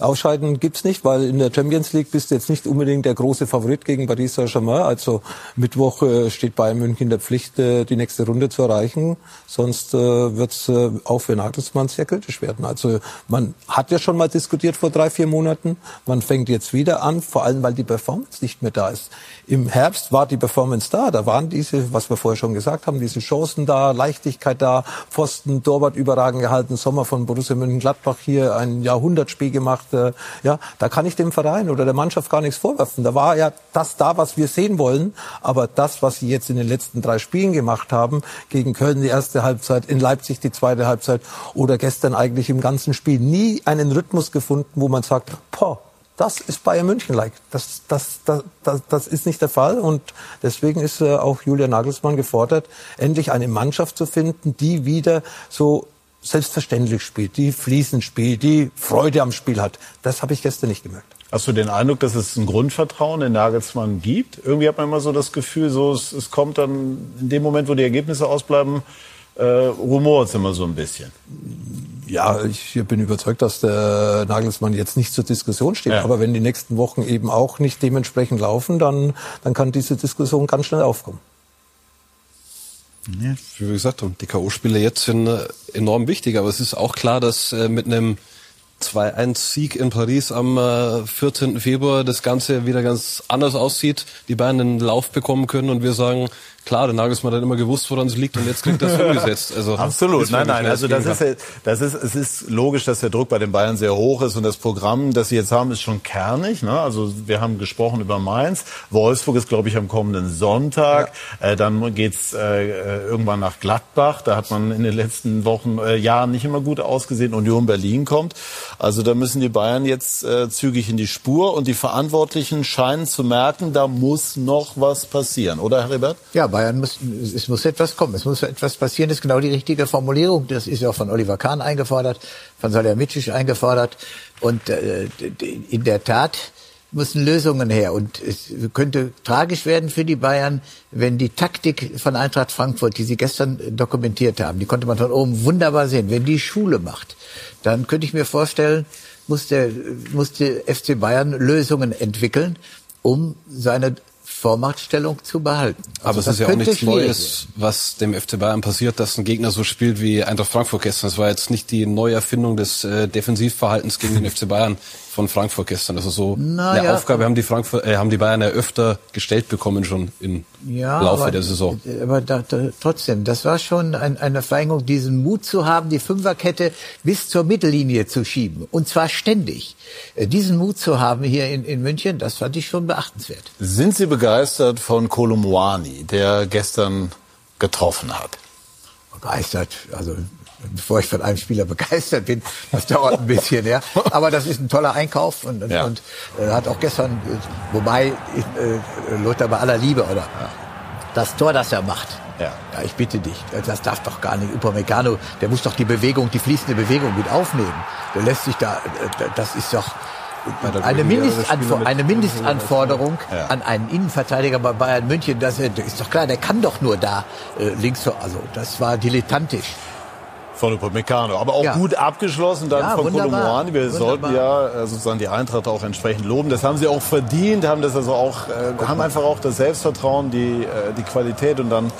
Ausscheiden gibt's nicht, weil in der Champions League bist du jetzt nicht unbedingt der große Favorit gegen Paris Saint-Germain. Also Mittwoch äh, steht Bayern München in der Pflicht, äh, die nächste Runde zu erreichen. Sonst äh, wird's äh, auch für Nagelsmann sehr kritisch werden. Also man hat ja schon mal diskutiert vor drei, vier Monaten. Man fängt jetzt wieder an, vor allem weil die Performance nicht mehr da ist. Im Herbst war die Performance da. Da waren diese, was wir vorher schon gesagt haben, diese Chancen da, Leichtigkeit da, Pfosten, Torwart überragend gehalten, Sommer von Borussia Mönchengladbach hier ein Jahrhundertspiel gemacht äh, ja, da kann ich dem Verein oder der Mannschaft gar nichts vorwerfen. Da war ja das da, was wir sehen wollen. Aber das, was sie jetzt in den letzten drei Spielen gemacht haben, gegen Köln die erste Halbzeit, in Leipzig die zweite Halbzeit oder gestern eigentlich im ganzen Spiel, nie einen Rhythmus gefunden, wo man sagt, boah, das ist Bayern München-like. Das, das, das, das, das ist nicht der Fall. Und deswegen ist äh, auch Julian Nagelsmann gefordert, endlich eine Mannschaft zu finden, die wieder so selbstverständlich spielt, die fließend spielt, die Freude am Spiel hat. Das habe ich gestern nicht gemerkt. Hast du den Eindruck, dass es ein Grundvertrauen in Nagelsmann gibt? Irgendwie hat man immer so das Gefühl, so es, es kommt dann in dem Moment, wo die Ergebnisse ausbleiben, äh, rumort es immer so ein bisschen. Ja, ich bin überzeugt, dass der Nagelsmann jetzt nicht zur Diskussion steht. Ja. Aber wenn die nächsten Wochen eben auch nicht dementsprechend laufen, dann, dann kann diese Diskussion ganz schnell aufkommen. Ja. Wie gesagt, die K.O.-Spiele jetzt sind äh, enorm wichtig, aber es ist auch klar, dass äh, mit einem 2-1-Sieg in Paris am 14. Äh, Februar das Ganze wieder ganz anders aussieht, die Bayern einen Lauf bekommen können und wir sagen, klar, der Nagelsmann hat immer gewusst, woran es liegt und jetzt kriegt er es umgesetzt. Also Absolut, nein, nein, also das ist, das ist, es ist logisch, dass der Druck bei den Bayern sehr hoch ist und das Programm, das sie jetzt haben, ist schon kernig. Ne? Also wir haben gesprochen über Mainz, Wolfsburg ist, glaube ich, am kommenden Sonntag. Ja. Äh, dann geht's äh, irgendwann nach Gladbach. Da hat man in den letzten Wochen, äh, Jahren nicht immer gut ausgesehen. Union Berlin kommt. Also da müssen die Bayern jetzt äh, zügig in die Spur und die Verantwortlichen scheinen zu merken, da muss noch was passieren, oder Heribert? Ja, Bayern muss, es muss etwas kommen, es muss etwas passieren, das ist genau die richtige Formulierung. Das ist ja auch von Oliver Kahn eingefordert, von Salihamidzic eingefordert. Und äh, in der Tat müssen Lösungen her. Und es könnte tragisch werden für die Bayern, wenn die Taktik von Eintracht Frankfurt, die sie gestern dokumentiert haben, die konnte man von oben wunderbar sehen, wenn die Schule macht, dann könnte ich mir vorstellen, muss der, muss der FC Bayern Lösungen entwickeln, um seine Vormachtstellung zu behalten. Also Aber es ist ja auch nichts Neues, was dem FC Bayern passiert, dass ein Gegner so spielt wie Eintracht Frankfurt gestern. Es war jetzt nicht die Neuerfindung des äh, Defensivverhaltens gegen den FC Bayern von Frankfurt gestern. Also so naja, eine Aufgabe haben die Frankfurt, äh, haben die Bayern ja öfter gestellt bekommen schon im ja, Laufe aber, der Saison. Aber da, da, trotzdem, das war schon ein, eine Vereinigung, diesen Mut zu haben, die Fünferkette bis zur Mittellinie zu schieben. Und zwar ständig. Äh, diesen Mut zu haben hier in, in München, das fand ich schon beachtenswert. Sind Sie begeistert von Kolumwani, der gestern getroffen hat? Begeistert, also bevor ich von einem Spieler begeistert bin. Das dauert ein bisschen, ja. Aber das ist ein toller Einkauf und, und, ja. und äh, hat auch gestern, äh, wobei äh, Lothar bei aller Liebe oder das Tor, das er macht. Ja. ja, ich bitte dich, das darf doch gar nicht. Upamecano, der muss doch die Bewegung, die fließende Bewegung mit aufnehmen. Der lässt sich da, äh, das ist doch eine, Mindestanfor eine Mindestanforderung ja. an einen Innenverteidiger bei Bayern München. Das ist doch klar, der kann doch nur da äh, links. Also das war dilettantisch von Upamecano. Aber auch ja. gut abgeschlossen dann ja, von Kolomoani. Wir wunderbar. sollten ja äh, sozusagen die Eintracht auch entsprechend loben. Das haben sie auch verdient, haben das also auch, äh, haben einfach auch das Selbstvertrauen, die, äh, die Qualität und dann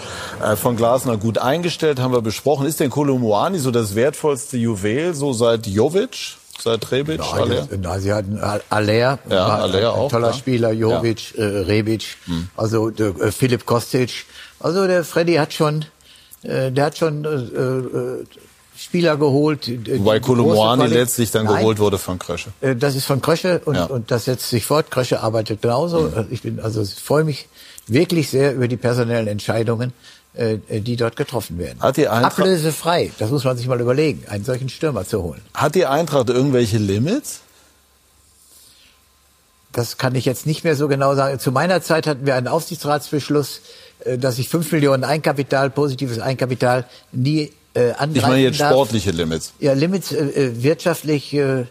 äh, von Glasner gut eingestellt, haben wir besprochen. Ist denn Kolomoani so das wertvollste Juwel, so seit Jovic? Seit Rebic, ja, Aller? Na, sie hatten Aller, ja, Aller auch, toller klar. Spieler, Jovic, ja. äh, Rebic, hm. also der, äh, Philipp Kostic. Also der Freddy hat schon, äh, der hat schon äh, äh, Spieler geholt. Wobei Kolomoani letztlich dann Nein, geholt wurde von Krösche. Äh, das ist von Krösche und, ja. und das setzt sich fort. Krösche arbeitet genauso. Mhm. Ich bin also ich freue mich wirklich sehr über die personellen Entscheidungen, äh, die dort getroffen werden. Hat die Eintracht, Ablösefrei, das muss man sich mal überlegen, einen solchen Stürmer zu holen. Hat die Eintracht irgendwelche Limits? Das kann ich jetzt nicht mehr so genau sagen. Zu meiner Zeit hatten wir einen Aufsichtsratsbeschluss, äh, dass ich fünf Millionen Eigenkapital, positives Eigenkapital, nie äh, angreifen Ich meine jetzt darf. sportliche Limits. Ja, Limits äh, äh, wirtschaftlich. Äh,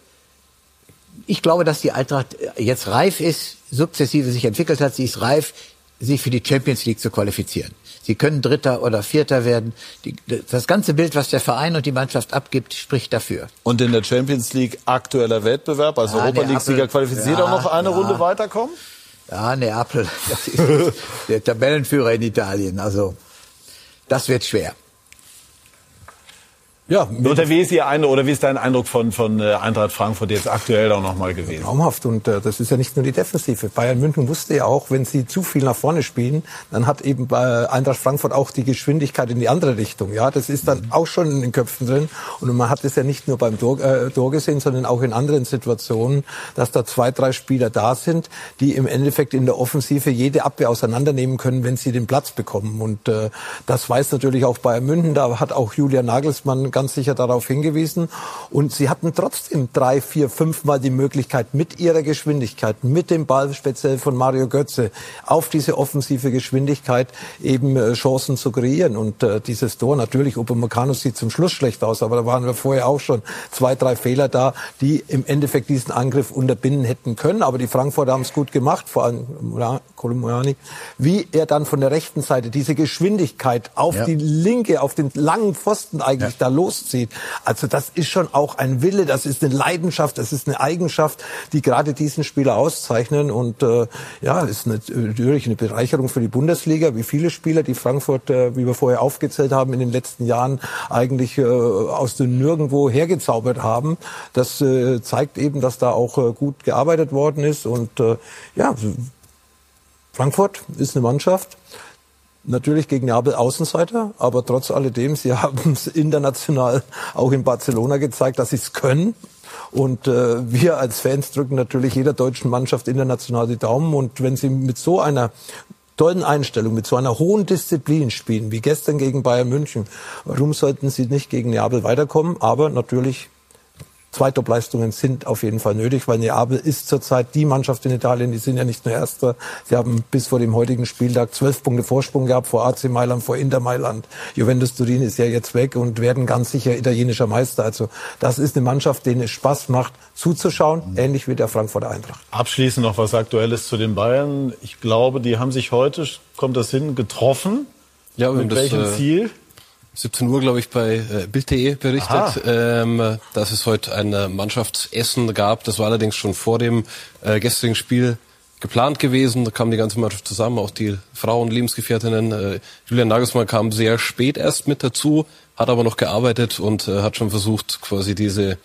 ich glaube, dass die Eintracht jetzt reif ist, sukzessive sich entwickelt hat. Sie ist reif, sich für die Champions League zu qualifizieren. Sie können Dritter oder Vierter werden. Die, das ganze Bild, was der Verein und die Mannschaft abgibt, spricht dafür. Und in der Champions League aktueller Wettbewerb, als Ja, Europa League-Sieger qualifiziert ja, auch noch eine ja. Runde weiterkommen? Ja, Neapel, das ist der Tabellenführer in Italien. Also, das wird schwer. Ja, oder wie ist Ihr Eindruck, oder wie ist dein Eindruck von, von äh, Eintracht Frankfurt jetzt aktuell auch nochmal gewesen? Traumhaft und äh, das ist ja nicht nur die Defensive. Bayern München wusste ja auch, wenn sie zu viel nach vorne spielen, dann hat eben bei Eintracht Frankfurt auch die Geschwindigkeit in die andere Richtung. Ja, das ist dann auch schon in den Köpfen drin und man hat es ja nicht nur beim Tor, äh, Tor gesehen, sondern auch in anderen Situationen, dass da zwei, drei Spieler da sind, die im Endeffekt in der Offensive jede Abwehr auseinandernehmen können, wenn sie den Platz bekommen. Und äh, das weiß natürlich auch Bayern München. Da hat auch Julian Nagelsmann ganz sicher darauf hingewiesen. Und sie hatten trotzdem drei, vier, fünf Mal die Möglichkeit, mit ihrer Geschwindigkeit, mit dem Ball speziell von Mario Götze, auf diese offensive Geschwindigkeit eben äh, Chancen zu kreieren. Und äh, dieses Tor, natürlich, Upamecano sieht zum Schluss schlecht aus, aber da waren wir vorher auch schon zwei, drei Fehler da, die im Endeffekt diesen Angriff unterbinden hätten können. Aber die Frankfurter haben es gut gemacht, vor allem ja, Kolumani, wie er dann von der rechten Seite diese Geschwindigkeit auf Ja. die linke, auf den langen Pfosten eigentlich da loszieht. Also das ist schon auch ein Wille, das ist eine Leidenschaft, das ist eine Eigenschaft, die gerade diesen Spieler auszeichnen. Und äh, ja, ist natürlich eine Bereicherung für die Bundesliga, wie viele Spieler, die Frankfurt, äh, wie wir vorher aufgezählt haben, in den letzten Jahren eigentlich äh, aus dem Nirgendwo hergezaubert haben. Das äh, zeigt eben, dass da auch äh, gut gearbeitet worden ist. Und äh, ja, Frankfurt ist eine Mannschaft, Natürlich gegen Neapel Außenseiter, aber trotz alledem, sie haben es international auch in Barcelona gezeigt, dass sie es können. Und äh, wir als Fans drücken natürlich jeder deutschen Mannschaft international die Daumen. Und wenn sie mit so einer tollen Einstellung, mit so einer hohen Disziplin spielen, wie gestern gegen Bayern München, warum sollten sie nicht gegen Neapel weiterkommen? Aber natürlich Zwei Top-Leistungen sind auf jeden Fall nötig, weil Neapel ist zurzeit die Mannschaft in Italien, die sind ja nicht nur Erster. Sie haben bis vor dem heutigen Spieltag zwölf Punkte Vorsprung gehabt vor AC Mailand, vor Inter Mailand. Juventus Turin ist ja jetzt weg und werden ganz sicher italienischer Meister. Also das ist eine Mannschaft, denen es Spaß macht zuzuschauen, ähnlich wie der Frankfurter Eintracht. Abschließend noch was Aktuelles zu den Bayern. Ich glaube, die haben sich heute, kommt das hin, getroffen. Ja, Mit haben das, welchem äh, Ziel? 17 Uhr, glaube ich, bei äh, Bild.de berichtet, ähm, dass es heute ein äh, Mannschaftsessen gab. Das war allerdings schon vor dem äh, gestrigen Spiel geplant gewesen. Da kam die ganze Mannschaft zusammen, auch die Frauen, Lebensgefährtinnen. Äh, Julian Nagelsmann kam sehr spät erst mit dazu, hat aber noch gearbeitet und äh, hat schon versucht, quasi diese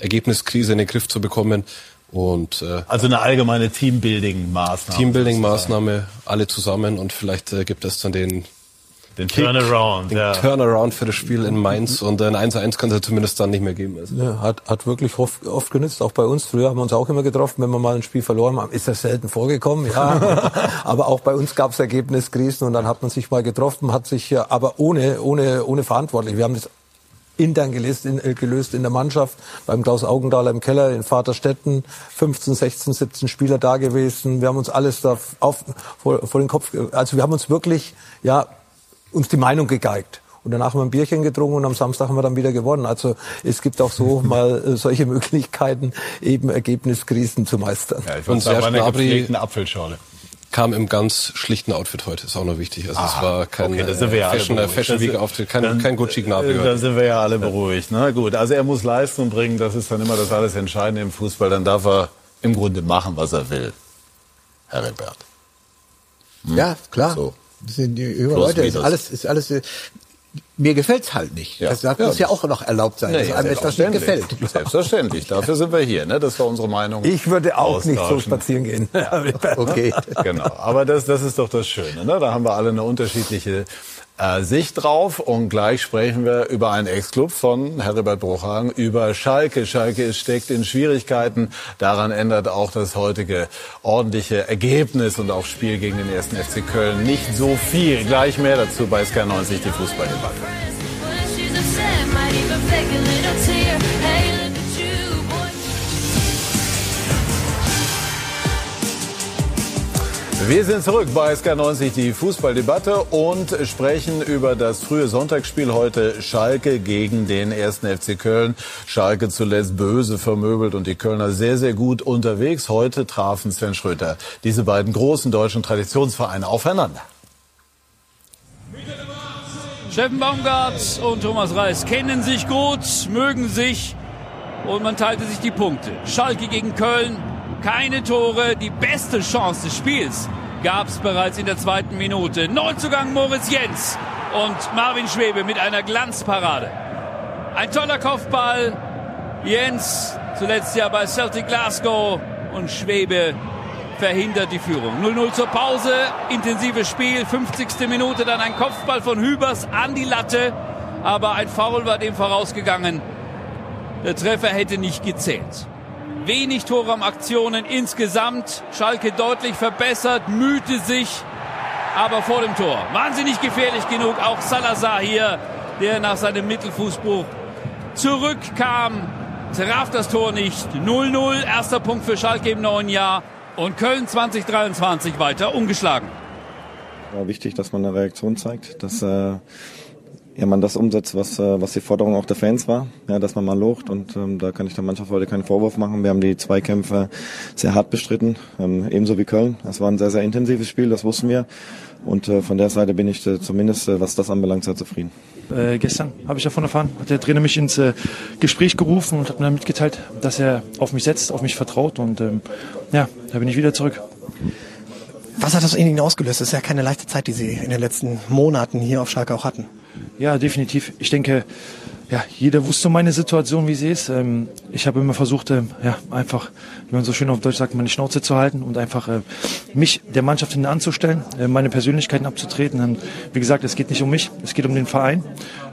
Ergebniskrise in den Griff zu bekommen. Und äh, Also eine allgemeine Teambuilding-Maßnahme. Teambuilding-Maßnahme, alle zusammen und vielleicht äh, gibt es dann den Den Kick, Turnaround, den ja. Turnaround für das Spiel in Mainz und ein 1-1 kann es ja zumindest dann nicht mehr geben. Also. Ja, hat, hat wirklich oft, oft genützt, auch bei uns. Früher haben wir uns auch immer getroffen, wenn wir mal ein Spiel verloren haben. Ist das selten vorgekommen, ja. aber auch bei uns gab es Ergebniskrisen und dann hat man sich mal getroffen, hat sich ja, aber ohne, ohne, ohne verantwortlich. Wir haben das intern gelöst in, äh, gelöst in der Mannschaft, beim Klaus Augenthaler im Keller in Vaterstetten, 15, 16, 17 Spieler da gewesen. Wir haben uns alles da auf, vor, vor den Kopf, also wir haben uns wirklich, ja, uns die Meinung gegeigt. Und danach haben wir ein Bierchen getrunken und am Samstag haben wir dann wieder gewonnen. Also es gibt auch so mal äh, solche Möglichkeiten, eben Ergebniskrisen zu meistern. Ja, ich Und würde sagen, Serge Gnabry- Apfelschorle. Kam im ganz schlichten Outfit heute, ist auch noch wichtig. Also es Aha, war kein okay, ja äh, alle Fashion, beruhigt. Fashion Week Auftritt, kein, dann- kein Gucci Gnabry Äh, Da heute. sind wir ja alle beruhigt. Na gut, also er muss Leistung bringen, das ist dann immer das alles Entscheidende im Fußball. Dann darf er im Grunde machen, was er will. Herr Rebert. Hm? Ja, klar. So. Das sind die Plus, Leute, ist alles, ist alles. äh, Mir gefällt's halt nicht. Ja. Das das Ja, muss ja auch noch erlaubt sein, dass Nee, einem etwas nicht gefällt. selbstverständlich. Dafür sind wir hier. Ne? Das war unsere Meinung. Ich würde auch nicht so spazieren gehen. Okay. Genau. Aber das, das ist doch das Schöne. Ne? Da haben wir alle eine unterschiedliche äh, Sicht drauf. Und gleich sprechen wir über einen Ex-Club von Herbert Bruchhagen, über Schalke. Schalke steckt in Schwierigkeiten. Daran ändert auch das heutige ordentliche Ergebnis und auch Spiel gegen den ersten FC Köln nicht so viel. Gleich mehr dazu bei SK90, die Fußballdebatte. Wir sind zurück bei SK90, die Fußballdebatte und sprechen über das frühe Sonntagsspiel heute Schalke gegen den 1. FC Köln. Schalke zuletzt böse vermöbelt und die Kölner sehr, sehr gut unterwegs. Heute trafen Sven Schröter diese beiden großen deutschen Traditionsvereine aufeinander. Steffen Baumgart und Thomas Reis kennen sich gut, mögen sich und man teilte sich die Punkte. Schalke gegen Köln, keine Tore, die beste Chance des Spiels gab es bereits in der zweiten Minute. Neuzugang Moritz Jens und Marvin Schwebe mit einer Glanzparade. Ein toller Kopfball. Jens zuletzt ja bei Celtic Glasgow und Schwebe verhindert die Führung. 0-0 zur Pause, intensives Spiel, 50. Minute, dann ein Kopfball von Hübers an die Latte, aber ein Foul war dem vorausgegangen. Der Treffer hätte nicht gezählt. Wenig Torraumaktionen insgesamt. Schalke deutlich verbessert, mühte sich, aber vor dem Tor. Wahnsinnig gefährlich genug. Auch Salazar hier, der nach seinem Mittelfußbruch zurückkam, traf das Tor nicht. 0-0, erster Punkt für Schalke im neuen Jahr. Und Köln 2023 weiter ungeschlagen. War wichtig, dass man eine Reaktion zeigt, dass äh, ja, man das umsetzt, was, äh, was die Forderung auch der Fans war, ja, dass man mal locht und ähm, da kann ich der Mannschaft heute keinen Vorwurf machen. Wir haben die Zweikämpfe sehr hart bestritten, ähm, ebenso wie Köln. Es war ein sehr, sehr intensives Spiel, das wussten wir und äh, von der Seite bin ich äh, zumindest, äh, was das anbelangt, sehr zufrieden. Äh, gestern habe ich davon erfahren, hat der Trainer mich ins äh, Gespräch gerufen und hat mir mitgeteilt, dass er auf mich setzt, auf mich vertraut und ähm, ja, da bin ich wieder zurück. Was hat das in Ihnen ausgelöst? Das ist ja keine leichte Zeit, die Sie in den letzten Monaten hier auf Schalke auch hatten. Ja, definitiv. Ich denke, ja, jeder wusste meine Situation, wie sie ist. Ähm, ich habe immer versucht, ähm, ja, einfach, wie man so schön auf Deutsch sagt, meine Schnauze zu halten und einfach äh, mich der Mannschaft hinten anzustellen, äh, meine Persönlichkeiten abzutreten. Und wie gesagt, es geht nicht um mich, es geht um den Verein.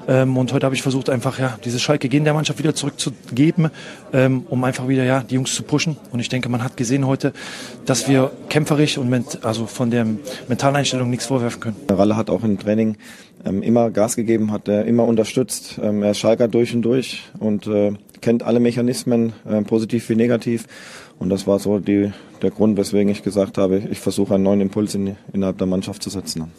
Ähm, und heute habe ich versucht, einfach ja, dieses Schalke-Gehen der Mannschaft wieder zurückzugeben, um einfach wieder ja, die Jungs zu pushen. Und ich denke, man hat gesehen heute, dass wir kämpferisch und also von der mentalen Einstellung nichts vorwerfen können. Ralle hat auch im Training ähm, immer Gas gegeben, hat er immer unterstützt. Ähm, er ist durch und durch und äh, kennt alle Mechanismen, äh, positiv wie negativ. Und das war so die, der Grund, weswegen ich gesagt habe, ich versuche einen neuen Impuls in, innerhalb der Mannschaft zu setzen.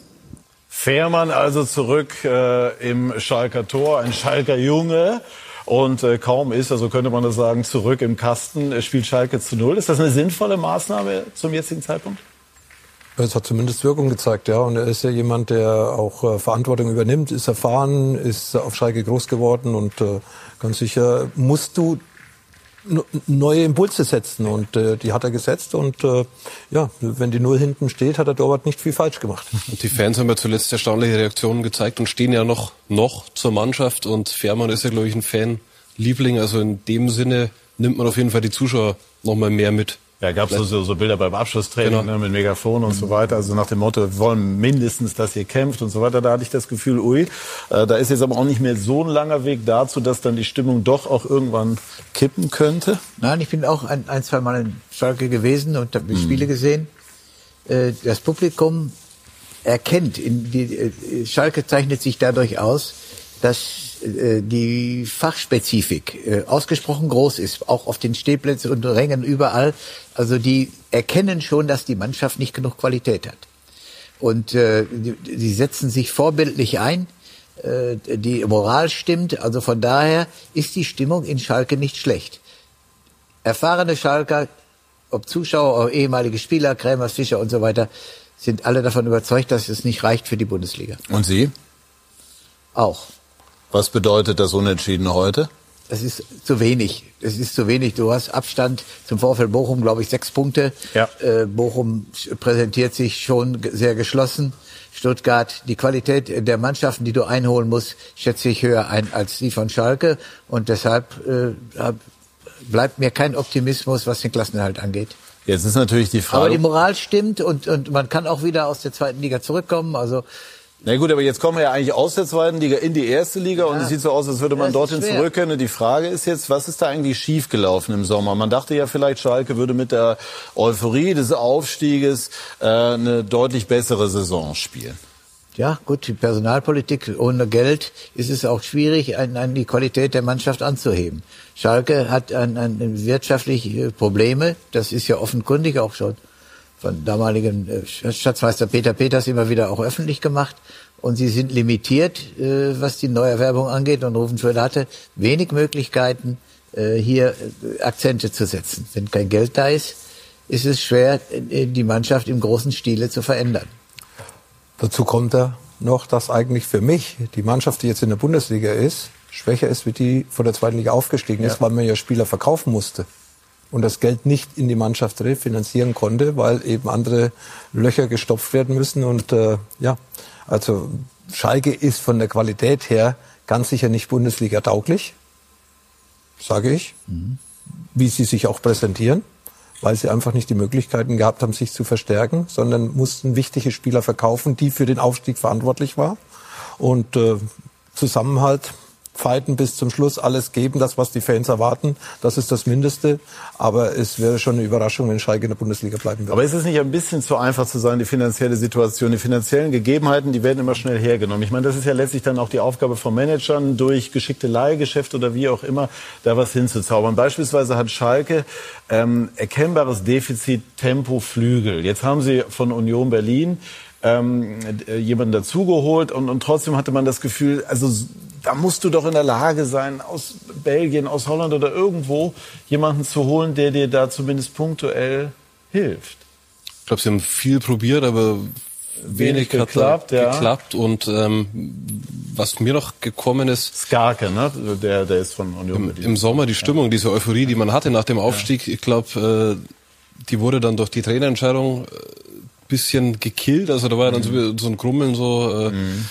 Fährmann also zurück äh, im Schalker Tor, ein Schalker Junge. Und äh, kaum ist er, so könnte man das sagen, zurück im Kasten, äh, spielt Schalke zu Null. Ist das eine sinnvolle Maßnahme zum jetzigen Zeitpunkt? Es hat zumindest Wirkung gezeigt, ja. Und er ist ja jemand, der auch äh, Verantwortung übernimmt, ist erfahren, ist auf Schalke groß geworden und äh, ganz sicher musst du neue Impulse setzen und äh, die hat er gesetzt und äh, ja, wenn die Null hinten steht, hat der Torwart nicht viel falsch gemacht. Und die Fans haben ja zuletzt erstaunliche Reaktionen gezeigt und stehen ja noch, noch zur Mannschaft. Und Fährmann ist ja, glaube ich, ein Fanliebling. Also in dem Sinne nimmt man auf jeden Fall die Zuschauer noch mal mehr mit. Ja, gab es so, so Bilder beim Abschlusstraining Genau. ne, mit Megafon und so weiter. Also nach dem Motto, wir wollen mindestens, dass ihr kämpft und so weiter. Da hatte ich das Gefühl, ui, äh, da ist jetzt aber auch nicht mehr so ein langer Weg dazu, dass dann die Stimmung doch auch irgendwann kippen könnte. Nein, ich bin auch ein, ein zwei Mal in Schalke gewesen und habe die Spiele gesehen. Äh, Das Publikum erkennt, in die, äh, Schalke zeichnet sich dadurch aus, dass äh, die Fachspezifik ausgesprochen groß ist, auch auf den Stehplätzen und Rängen überall. Also die erkennen schon, dass die Mannschaft nicht genug Qualität hat. Und äh, die, die setzen sich vorbildlich ein. Äh, die Moral stimmt. Also von daher ist die Stimmung in Schalke nicht schlecht. Erfahrene Schalker, ob Zuschauer, ob ehemalige Spieler, Krämer, Fischer und so weiter, sind alle davon überzeugt, dass es nicht reicht für die Bundesliga. Und Sie? Auch. Was bedeutet das Unentschieden heute? Das ist zu wenig. Es ist zu wenig. Du hast Abstand zum VfL Bochum, glaube ich, sechs Punkte. Ja. Äh, Bochum präsentiert sich schon sehr geschlossen. Stuttgart, die Qualität der Mannschaften, die du einholen musst, schätze ich höher ein als die von Schalke. Und deshalb äh, bleibt mir kein Optimismus, was den Klassenerhalt angeht. Jetzt ist natürlich die Frage. Aber die Moral stimmt und, und man kann auch wieder aus der zweiten Liga zurückkommen. Also Na gut, aber jetzt kommen wir ja eigentlich aus der zweiten Liga in die erste Liga und es sieht so aus, als würde man Das dorthin schwer. zurück können. Die Frage ist jetzt, was ist da eigentlich schiefgelaufen im Sommer? Man dachte ja vielleicht, Schalke würde mit der Euphorie des Aufstieges äh, eine deutlich bessere Saison spielen. Ja, gut, die Personalpolitik ohne Geld ist es auch schwierig, an, an die Qualität der Mannschaft anzuheben. Schalke hat an, an wirtschaftliche Probleme, das ist ja offenkundig auch schon von damaligen äh, Schatzmeister Peter Peters immer wieder auch öffentlich gemacht. Und sie sind limitiert, äh, was die Neuerwerbung angeht. Und Ruvenschröder hatte wenig Möglichkeiten, äh, hier äh, Akzente zu setzen. Wenn kein Geld da ist, ist es schwer, äh, die Mannschaft im großen Stile zu verändern. Dazu kommt da noch, dass eigentlich für mich die Mannschaft, die jetzt in der Bundesliga ist, schwächer ist, wie die von der zweiten Liga aufgestiegen ist, weil man ja Spieler verkaufen musste und das Geld nicht in die Mannschaft refinanzieren konnte, weil eben andere Löcher gestopft werden müssen. Und äh, ja, also Schalke ist von der Qualität her ganz sicher nicht Bundesliga tauglich, sage ich, mhm. wie sie sich auch präsentieren, weil sie einfach nicht die Möglichkeiten gehabt haben, sich zu verstärken, sondern mussten wichtige Spieler verkaufen, die für den Aufstieg verantwortlich waren. Und äh, Zusammenhalt fighten bis zum Schluss, alles geben, das, was die Fans erwarten. Das ist das Mindeste. Aber es wäre schon eine Überraschung, wenn Schalke in der Bundesliga bleiben würde. Aber ist es nicht ein bisschen zu einfach zu sagen, die finanzielle Situation, die finanziellen Gegebenheiten, die werden immer schnell hergenommen. Ich meine, das ist ja letztlich dann auch die Aufgabe von Managern, durch geschickte Leihgeschäfte oder wie auch immer, da was hinzuzaubern. Beispielsweise hat Schalke ähm, erkennbares Defizit Tempo Flügel. Jetzt haben sie von Union Berlin ähm, jemanden dazugeholt und, und trotzdem hatte man das Gefühl, also da musst du doch in der Lage sein, aus Belgien, aus Holland oder irgendwo jemanden zu holen, der dir da zumindest punktuell hilft. Ich glaube, sie haben viel probiert, aber wenig, wenig geklappt, ja. geklappt. Und ähm, was mir noch gekommen ist... Skarke, ne? Der, der ist von Union. Im, Im Sommer die Stimmung, ja. diese Euphorie, die man hatte nach dem Aufstieg, ich glaube, äh, die wurde dann durch die Trainerentscheidung äh, bisschen gekillt. Also da war dann mhm. so, so ein Krummeln so... Äh, mhm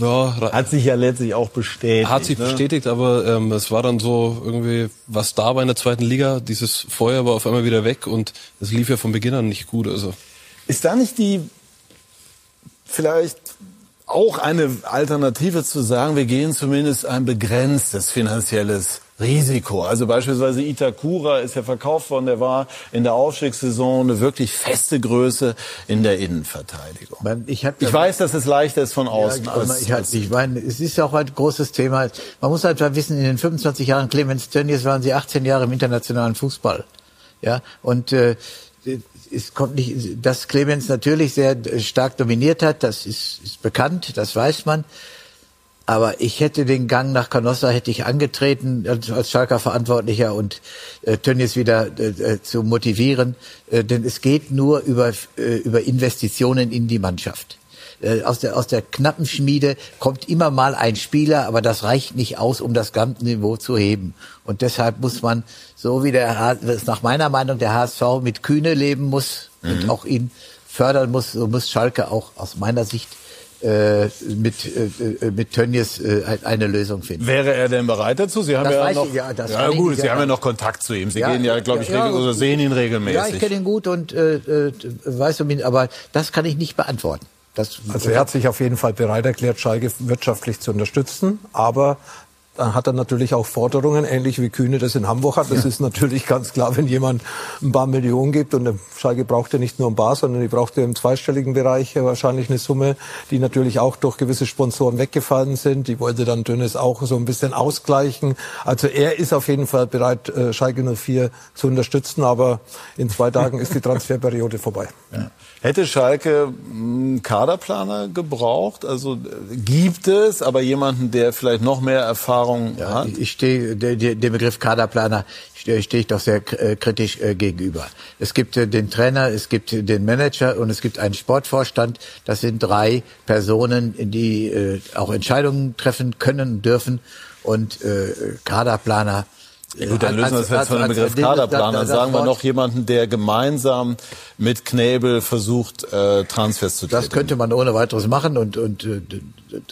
ja, hat sich ja letztlich auch bestätigt. Hat sich ne? bestätigt, aber ähm, es war dann so irgendwie, was da war in der zweiten Liga, dieses Feuer war auf einmal wieder weg und es lief ja von Beginn an nicht gut. Also ist da nicht die vielleicht auch eine Alternative zu sagen, wir gehen zumindest ein begrenztes finanzielles Risiko. Also beispielsweise Itakura ist ja verkauft worden, der war in der Aufstiegssaison eine wirklich feste Größe in der Innenverteidigung. Ich, ich weiß, dass es leichter ist von außen. Ja, als, ich, als ich meine, es ist auch ein großes Thema. Man muss halt wissen, in den 25 Jahren Clemens Tönnies waren sie 18 Jahre im internationalen Fußball. Ja, und äh, es kommt nicht, dass Clemens natürlich sehr stark dominiert hat, das ist, ist bekannt, das weiß man. Aber ich hätte den Gang nach Canossa hätte ich angetreten als, Schalker Verantwortlicher und äh, Tönnies wieder äh, äh, zu motivieren, äh, denn es geht nur über äh, über Investitionen in die Mannschaft. Äh, aus der aus der knappen Schmiede kommt immer mal ein Spieler, aber das reicht nicht aus, um das ganze Niveau zu heben. Und deshalb muss man so wie der nach meiner Meinung der HSV mit Kühne leben muss mhm. und auch ihn fördern muss, so muss Schalke auch aus meiner Sicht äh, mit, äh, mit Tönnies äh, eine Lösung finden. Wäre er denn bereit dazu? Sie haben das ja noch, ich, ja, ja gut, Sie haben ja noch Kontakt zu ihm. Sie ja, gehen ja, glaube ich, ja, oder sehen ihn regelmäßig. Ja, ich kenne ihn gut und äh, äh, weiß um ihn, aber das kann ich nicht beantworten. Das, also er hat sich auf jeden Fall bereit erklärt, Schalke wirtschaftlich zu unterstützen, aber dann hat er natürlich auch Forderungen, ähnlich wie Kühne das in Hamburg hat. Das ist natürlich ganz klar, wenn jemand ein paar Millionen gibt und Schalke braucht ja nicht nur ein paar, sondern die braucht ja im zweistelligen Bereich wahrscheinlich eine Summe, die natürlich auch durch gewisse Sponsoren weggefallen sind. Die wollte dann Dönnes auch so ein bisschen ausgleichen. Also er ist auf jeden Fall bereit, äh, Schalke 04 zu unterstützen, aber in zwei Tagen ist die Transferperiode vorbei. Ja. Hätte Schalke einen Kaderplaner gebraucht? Also gibt es, aber jemanden, der vielleicht noch mehr Erfahrung ja, hat? Ich stehe dem Begriff Kaderplaner stehe steh ich doch sehr äh, kritisch äh, gegenüber. Es gibt äh, den Trainer, es gibt den Manager und es gibt einen Sportvorstand. Das sind drei Personen, die äh, auch Entscheidungen treffen können, dürfen und äh, Kaderplaner ja, gut, dann lösen wir das jetzt von dem Begriff Kaderplaner. Dann sagen wir noch jemanden, der gemeinsam mit Knebel versucht, äh, Transfers zu tätigen. Das könnte man ohne weiteres machen und, und äh,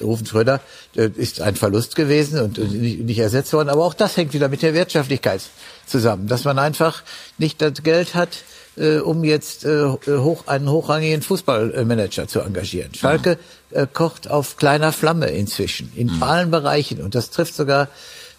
Rufen Schröder äh, ist ein Verlust gewesen und äh, nicht, nicht ersetzt worden. Aber auch das hängt wieder mit der Wirtschaftlichkeit zusammen, dass man einfach nicht das Geld hat, äh, um jetzt äh, hoch, einen hochrangigen Fußballmanager zu engagieren. Schalke äh, kocht auf kleiner Flamme inzwischen, in mhm. allen Bereichen. Und das trifft sogar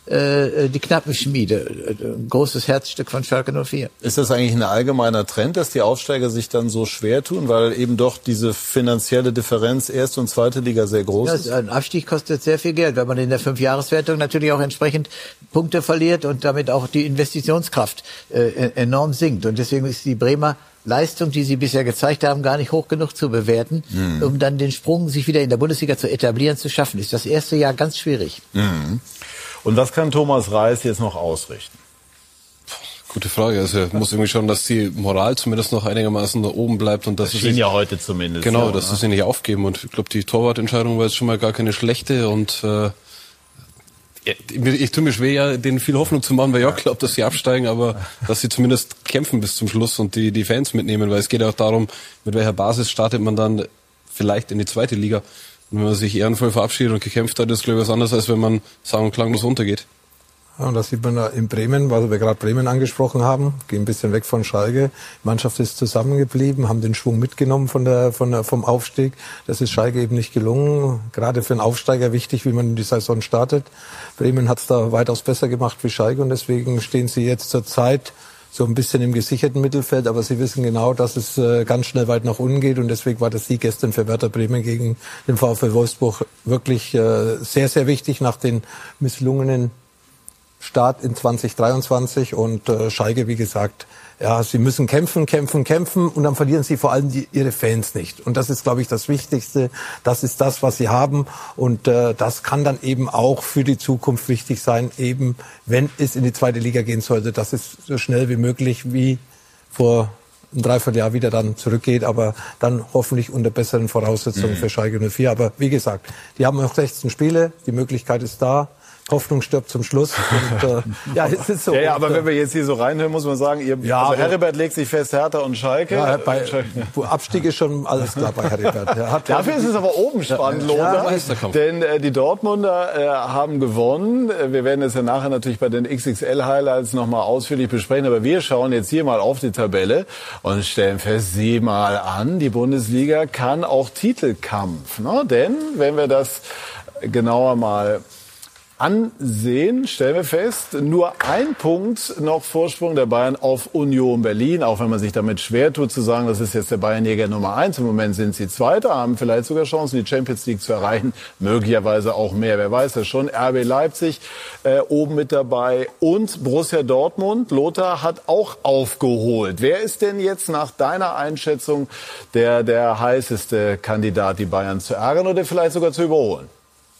äh, die knappen Schmiede. Ein großes Herzstück von Schalke 04. Ist das eigentlich ein allgemeiner Trend, dass die Aufsteiger sich dann so schwer tun, weil eben doch diese finanzielle Differenz erste und zweite Liga sehr groß ja, ist? Ein Abstieg kostet sehr viel Geld, weil man in der Fünfjahreswertung natürlich auch entsprechend Punkte verliert und damit auch die Investitionskraft äh, enorm sinkt. Und deswegen ist die Bremer Leistung, die sie bisher gezeigt haben, gar nicht hoch genug zu bewerten, Mhm. um dann den Sprung, sich wieder in der Bundesliga zu etablieren, zu schaffen. Ist das erste Jahr ganz schwierig. Mhm. Und was kann Thomas Reis jetzt noch ausrichten? Gute Frage. Also er muss irgendwie schauen, dass die Moral zumindest noch einigermaßen da oben bleibt und dass Das schien ja heute zumindest. Genau, ja, dass sie sich nicht aufgeben. Und ich glaube, die Torwartentscheidung war jetzt schon mal gar keine schlechte. Und äh, ich, ich tue mir schwer, ja, denen viel Hoffnung zu machen, weil ich auch glaube, dass sie absteigen, aber dass sie zumindest kämpfen bis zum Schluss und die, die Fans mitnehmen, weil es geht ja auch darum, mit welcher Basis startet man dann vielleicht in die zweite Liga. Wenn man sich ehrenvoll verabschiedet und gekämpft hat, ist glaube ich was anderes, als wenn man sagen und klanglos runtergeht. Ja, und das sieht man da in Bremen, weil wir gerade Bremen angesprochen haben, gehen ein bisschen weg von Schalke. Die Mannschaft ist zusammengeblieben, haben den Schwung mitgenommen von der, von der, vom Aufstieg. Das ist Schalke eben nicht gelungen. Gerade für einen Aufsteiger wichtig, wie man die Saison startet. Bremen hat es da weitaus besser gemacht wie Schalke und deswegen stehen sie jetzt zur Zeit so ein bisschen im gesicherten Mittelfeld, aber sie wissen genau, dass es äh, ganz schnell weit nach unten geht und deswegen war der Sieg gestern für Werder Bremen gegen den VfL Wolfsburg wirklich äh, sehr, sehr wichtig nach den misslungenen Start in 2023 und äh, Schalke, wie gesagt, ja, sie müssen kämpfen, kämpfen, kämpfen und dann verlieren sie vor allem die, ihre Fans nicht. Und das ist, glaube ich, das Wichtigste. Das ist das, was sie haben und äh, das kann dann eben auch für die Zukunft wichtig sein, eben wenn es in die zweite Liga gehen sollte, dass es so schnell wie möglich wie vor ein Dreivierteljahr wieder dann zurückgeht, aber dann hoffentlich unter besseren Voraussetzungen Mhm. für Schalke 04. Aber wie gesagt, die haben noch 16 Spiele, die Möglichkeit ist da. Hoffnung stirbt zum Schluss. Und, äh, ja, es ist so. Ja, ja, aber äh, wenn wir jetzt hier so reinhören, muss man sagen, ihr, Ja, also Heribert legt sich fest, Hertha und Schalke. ja, bei Abstieg ist schon alles klar bei Heribert. Er hat Dafür ist es aber oben spannend, Lothar. denn äh, die Dortmunder äh, haben gewonnen. Äh, Wir werden es ja nachher natürlich bei den XXL-Highlights nochmal ausführlich besprechen. Aber wir schauen jetzt hier mal auf die Tabelle und stellen fest, sieh mal an, die Bundesliga kann auch Titelkampf. Ne? Denn wenn wir das genauer mal ansehen, stellen wir fest, nur ein Punkt noch Vorsprung der Bayern auf Union Berlin, auch wenn man sich damit schwer tut zu sagen, das ist jetzt der Bayernjäger Nummer eins. Im Moment sind sie Zweiter, haben vielleicht sogar Chancen, die Champions League zu erreichen, möglicherweise auch mehr, wer weiß das schon. RB Leipzig äh, oben mit dabei und Borussia Dortmund. Lothar hat auch aufgeholt. Wer ist denn jetzt nach deiner Einschätzung der, der heißeste Kandidat, die Bayern zu ärgern oder vielleicht sogar zu überholen?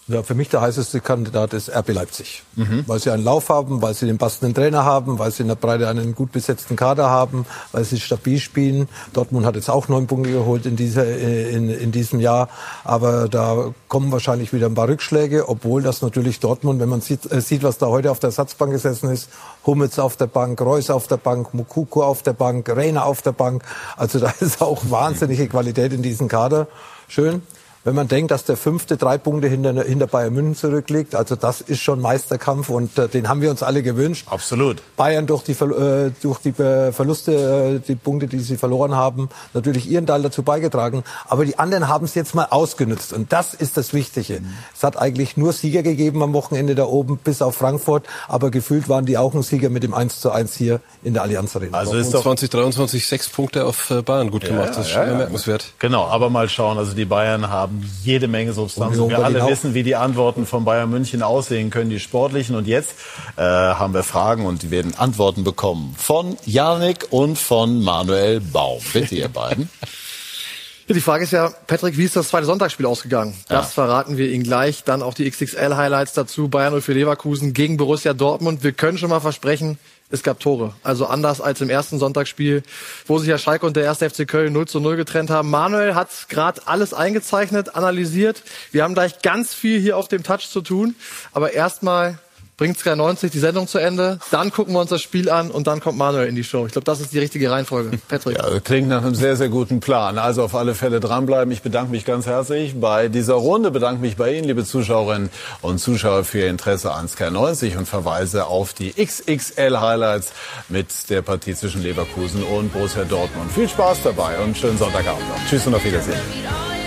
Ja, für mich der heißeste Kandidat ist RB Leipzig. Weil sie einen Lauf haben, weil sie den passenden Trainer haben, weil sie in der Breite einen gut besetzten Kader haben, weil sie stabil spielen. Dortmund hat jetzt auch neun Punkte geholt in, dieser, äh, in, in diesem Jahr. Aber da kommen wahrscheinlich wieder ein paar Rückschläge, obwohl das natürlich Dortmund, wenn man sieht, äh, sieht was da heute auf der Ersatzbank gesessen ist, Hummels auf der Bank, Reus auf der Bank, Mukuku auf der Bank, Reiner auf der Bank. Also da ist auch wahnsinnige Qualität in diesem Kader. Schön. Wenn man denkt, dass der fünfte drei Punkte hinter, hinter Bayern München zurückliegt, also das ist schon Meisterkampf und äh, den haben wir uns alle gewünscht. Absolut. Bayern durch die, äh, durch die äh, Verluste, äh, die Punkte, die sie verloren haben, natürlich ihren Teil dazu beigetragen. Aber die anderen haben es jetzt mal ausgenutzt und das ist das Wichtige. Es hat eigentlich nur Sieger gegeben am Wochenende da oben, bis auf Frankfurt, aber gefühlt waren die auch ein Sieger mit dem 1 zu 1 hier in der Allianz Arena. Also ist doch 2023 sechs Punkte auf äh, Bayern gut gemacht. das ist schon bemerkenswert. Genau, aber mal schauen. Also die Bayern haben jede Menge Substanz. Und wir alle auch. wissen, wie die Antworten von Bayern München aussehen können, die sportlichen. Und jetzt äh, haben wir Fragen und die werden Antworten bekommen von Janik und von Manuel Baum. Bitte, ihr beiden. Ja, die Frage ist ja, Patrick, wie ist das zweite Sonntagsspiel ausgegangen? Ja. Das verraten wir Ihnen gleich. Dann auch die XXL-Highlights dazu. Bayern 0 für Leverkusen gegen Borussia Dortmund. Wir können schon mal versprechen, es gab Tore. Also anders als im ersten Sonntagsspiel, wo sich ja Schalke und der erste FC Köln 0 zu 0 getrennt haben. Manuel hat gerade alles eingezeichnet, analysiert. Wir haben gleich ganz viel hier auf dem Touch zu tun. Aber erstmal bringt Sky 90 die Sendung zu Ende. Dann gucken wir uns das Spiel an und dann kommt Manuel in die Show. Ich glaube, das ist die richtige Reihenfolge. Patrick. Ja, klingt nach einem sehr, sehr guten Plan. Also auf alle Fälle dranbleiben. Ich bedanke mich ganz herzlich bei dieser Runde, bedanke mich bei Ihnen, liebe Zuschauerinnen und Zuschauer, für Ihr Interesse an Sky 90 und verweise auf die XXL-Highlights mit der Partie zwischen Leverkusen und Borussia Dortmund. Viel Spaß dabei und schönen Sonntagabend noch. Tschüss und auf Wiedersehen.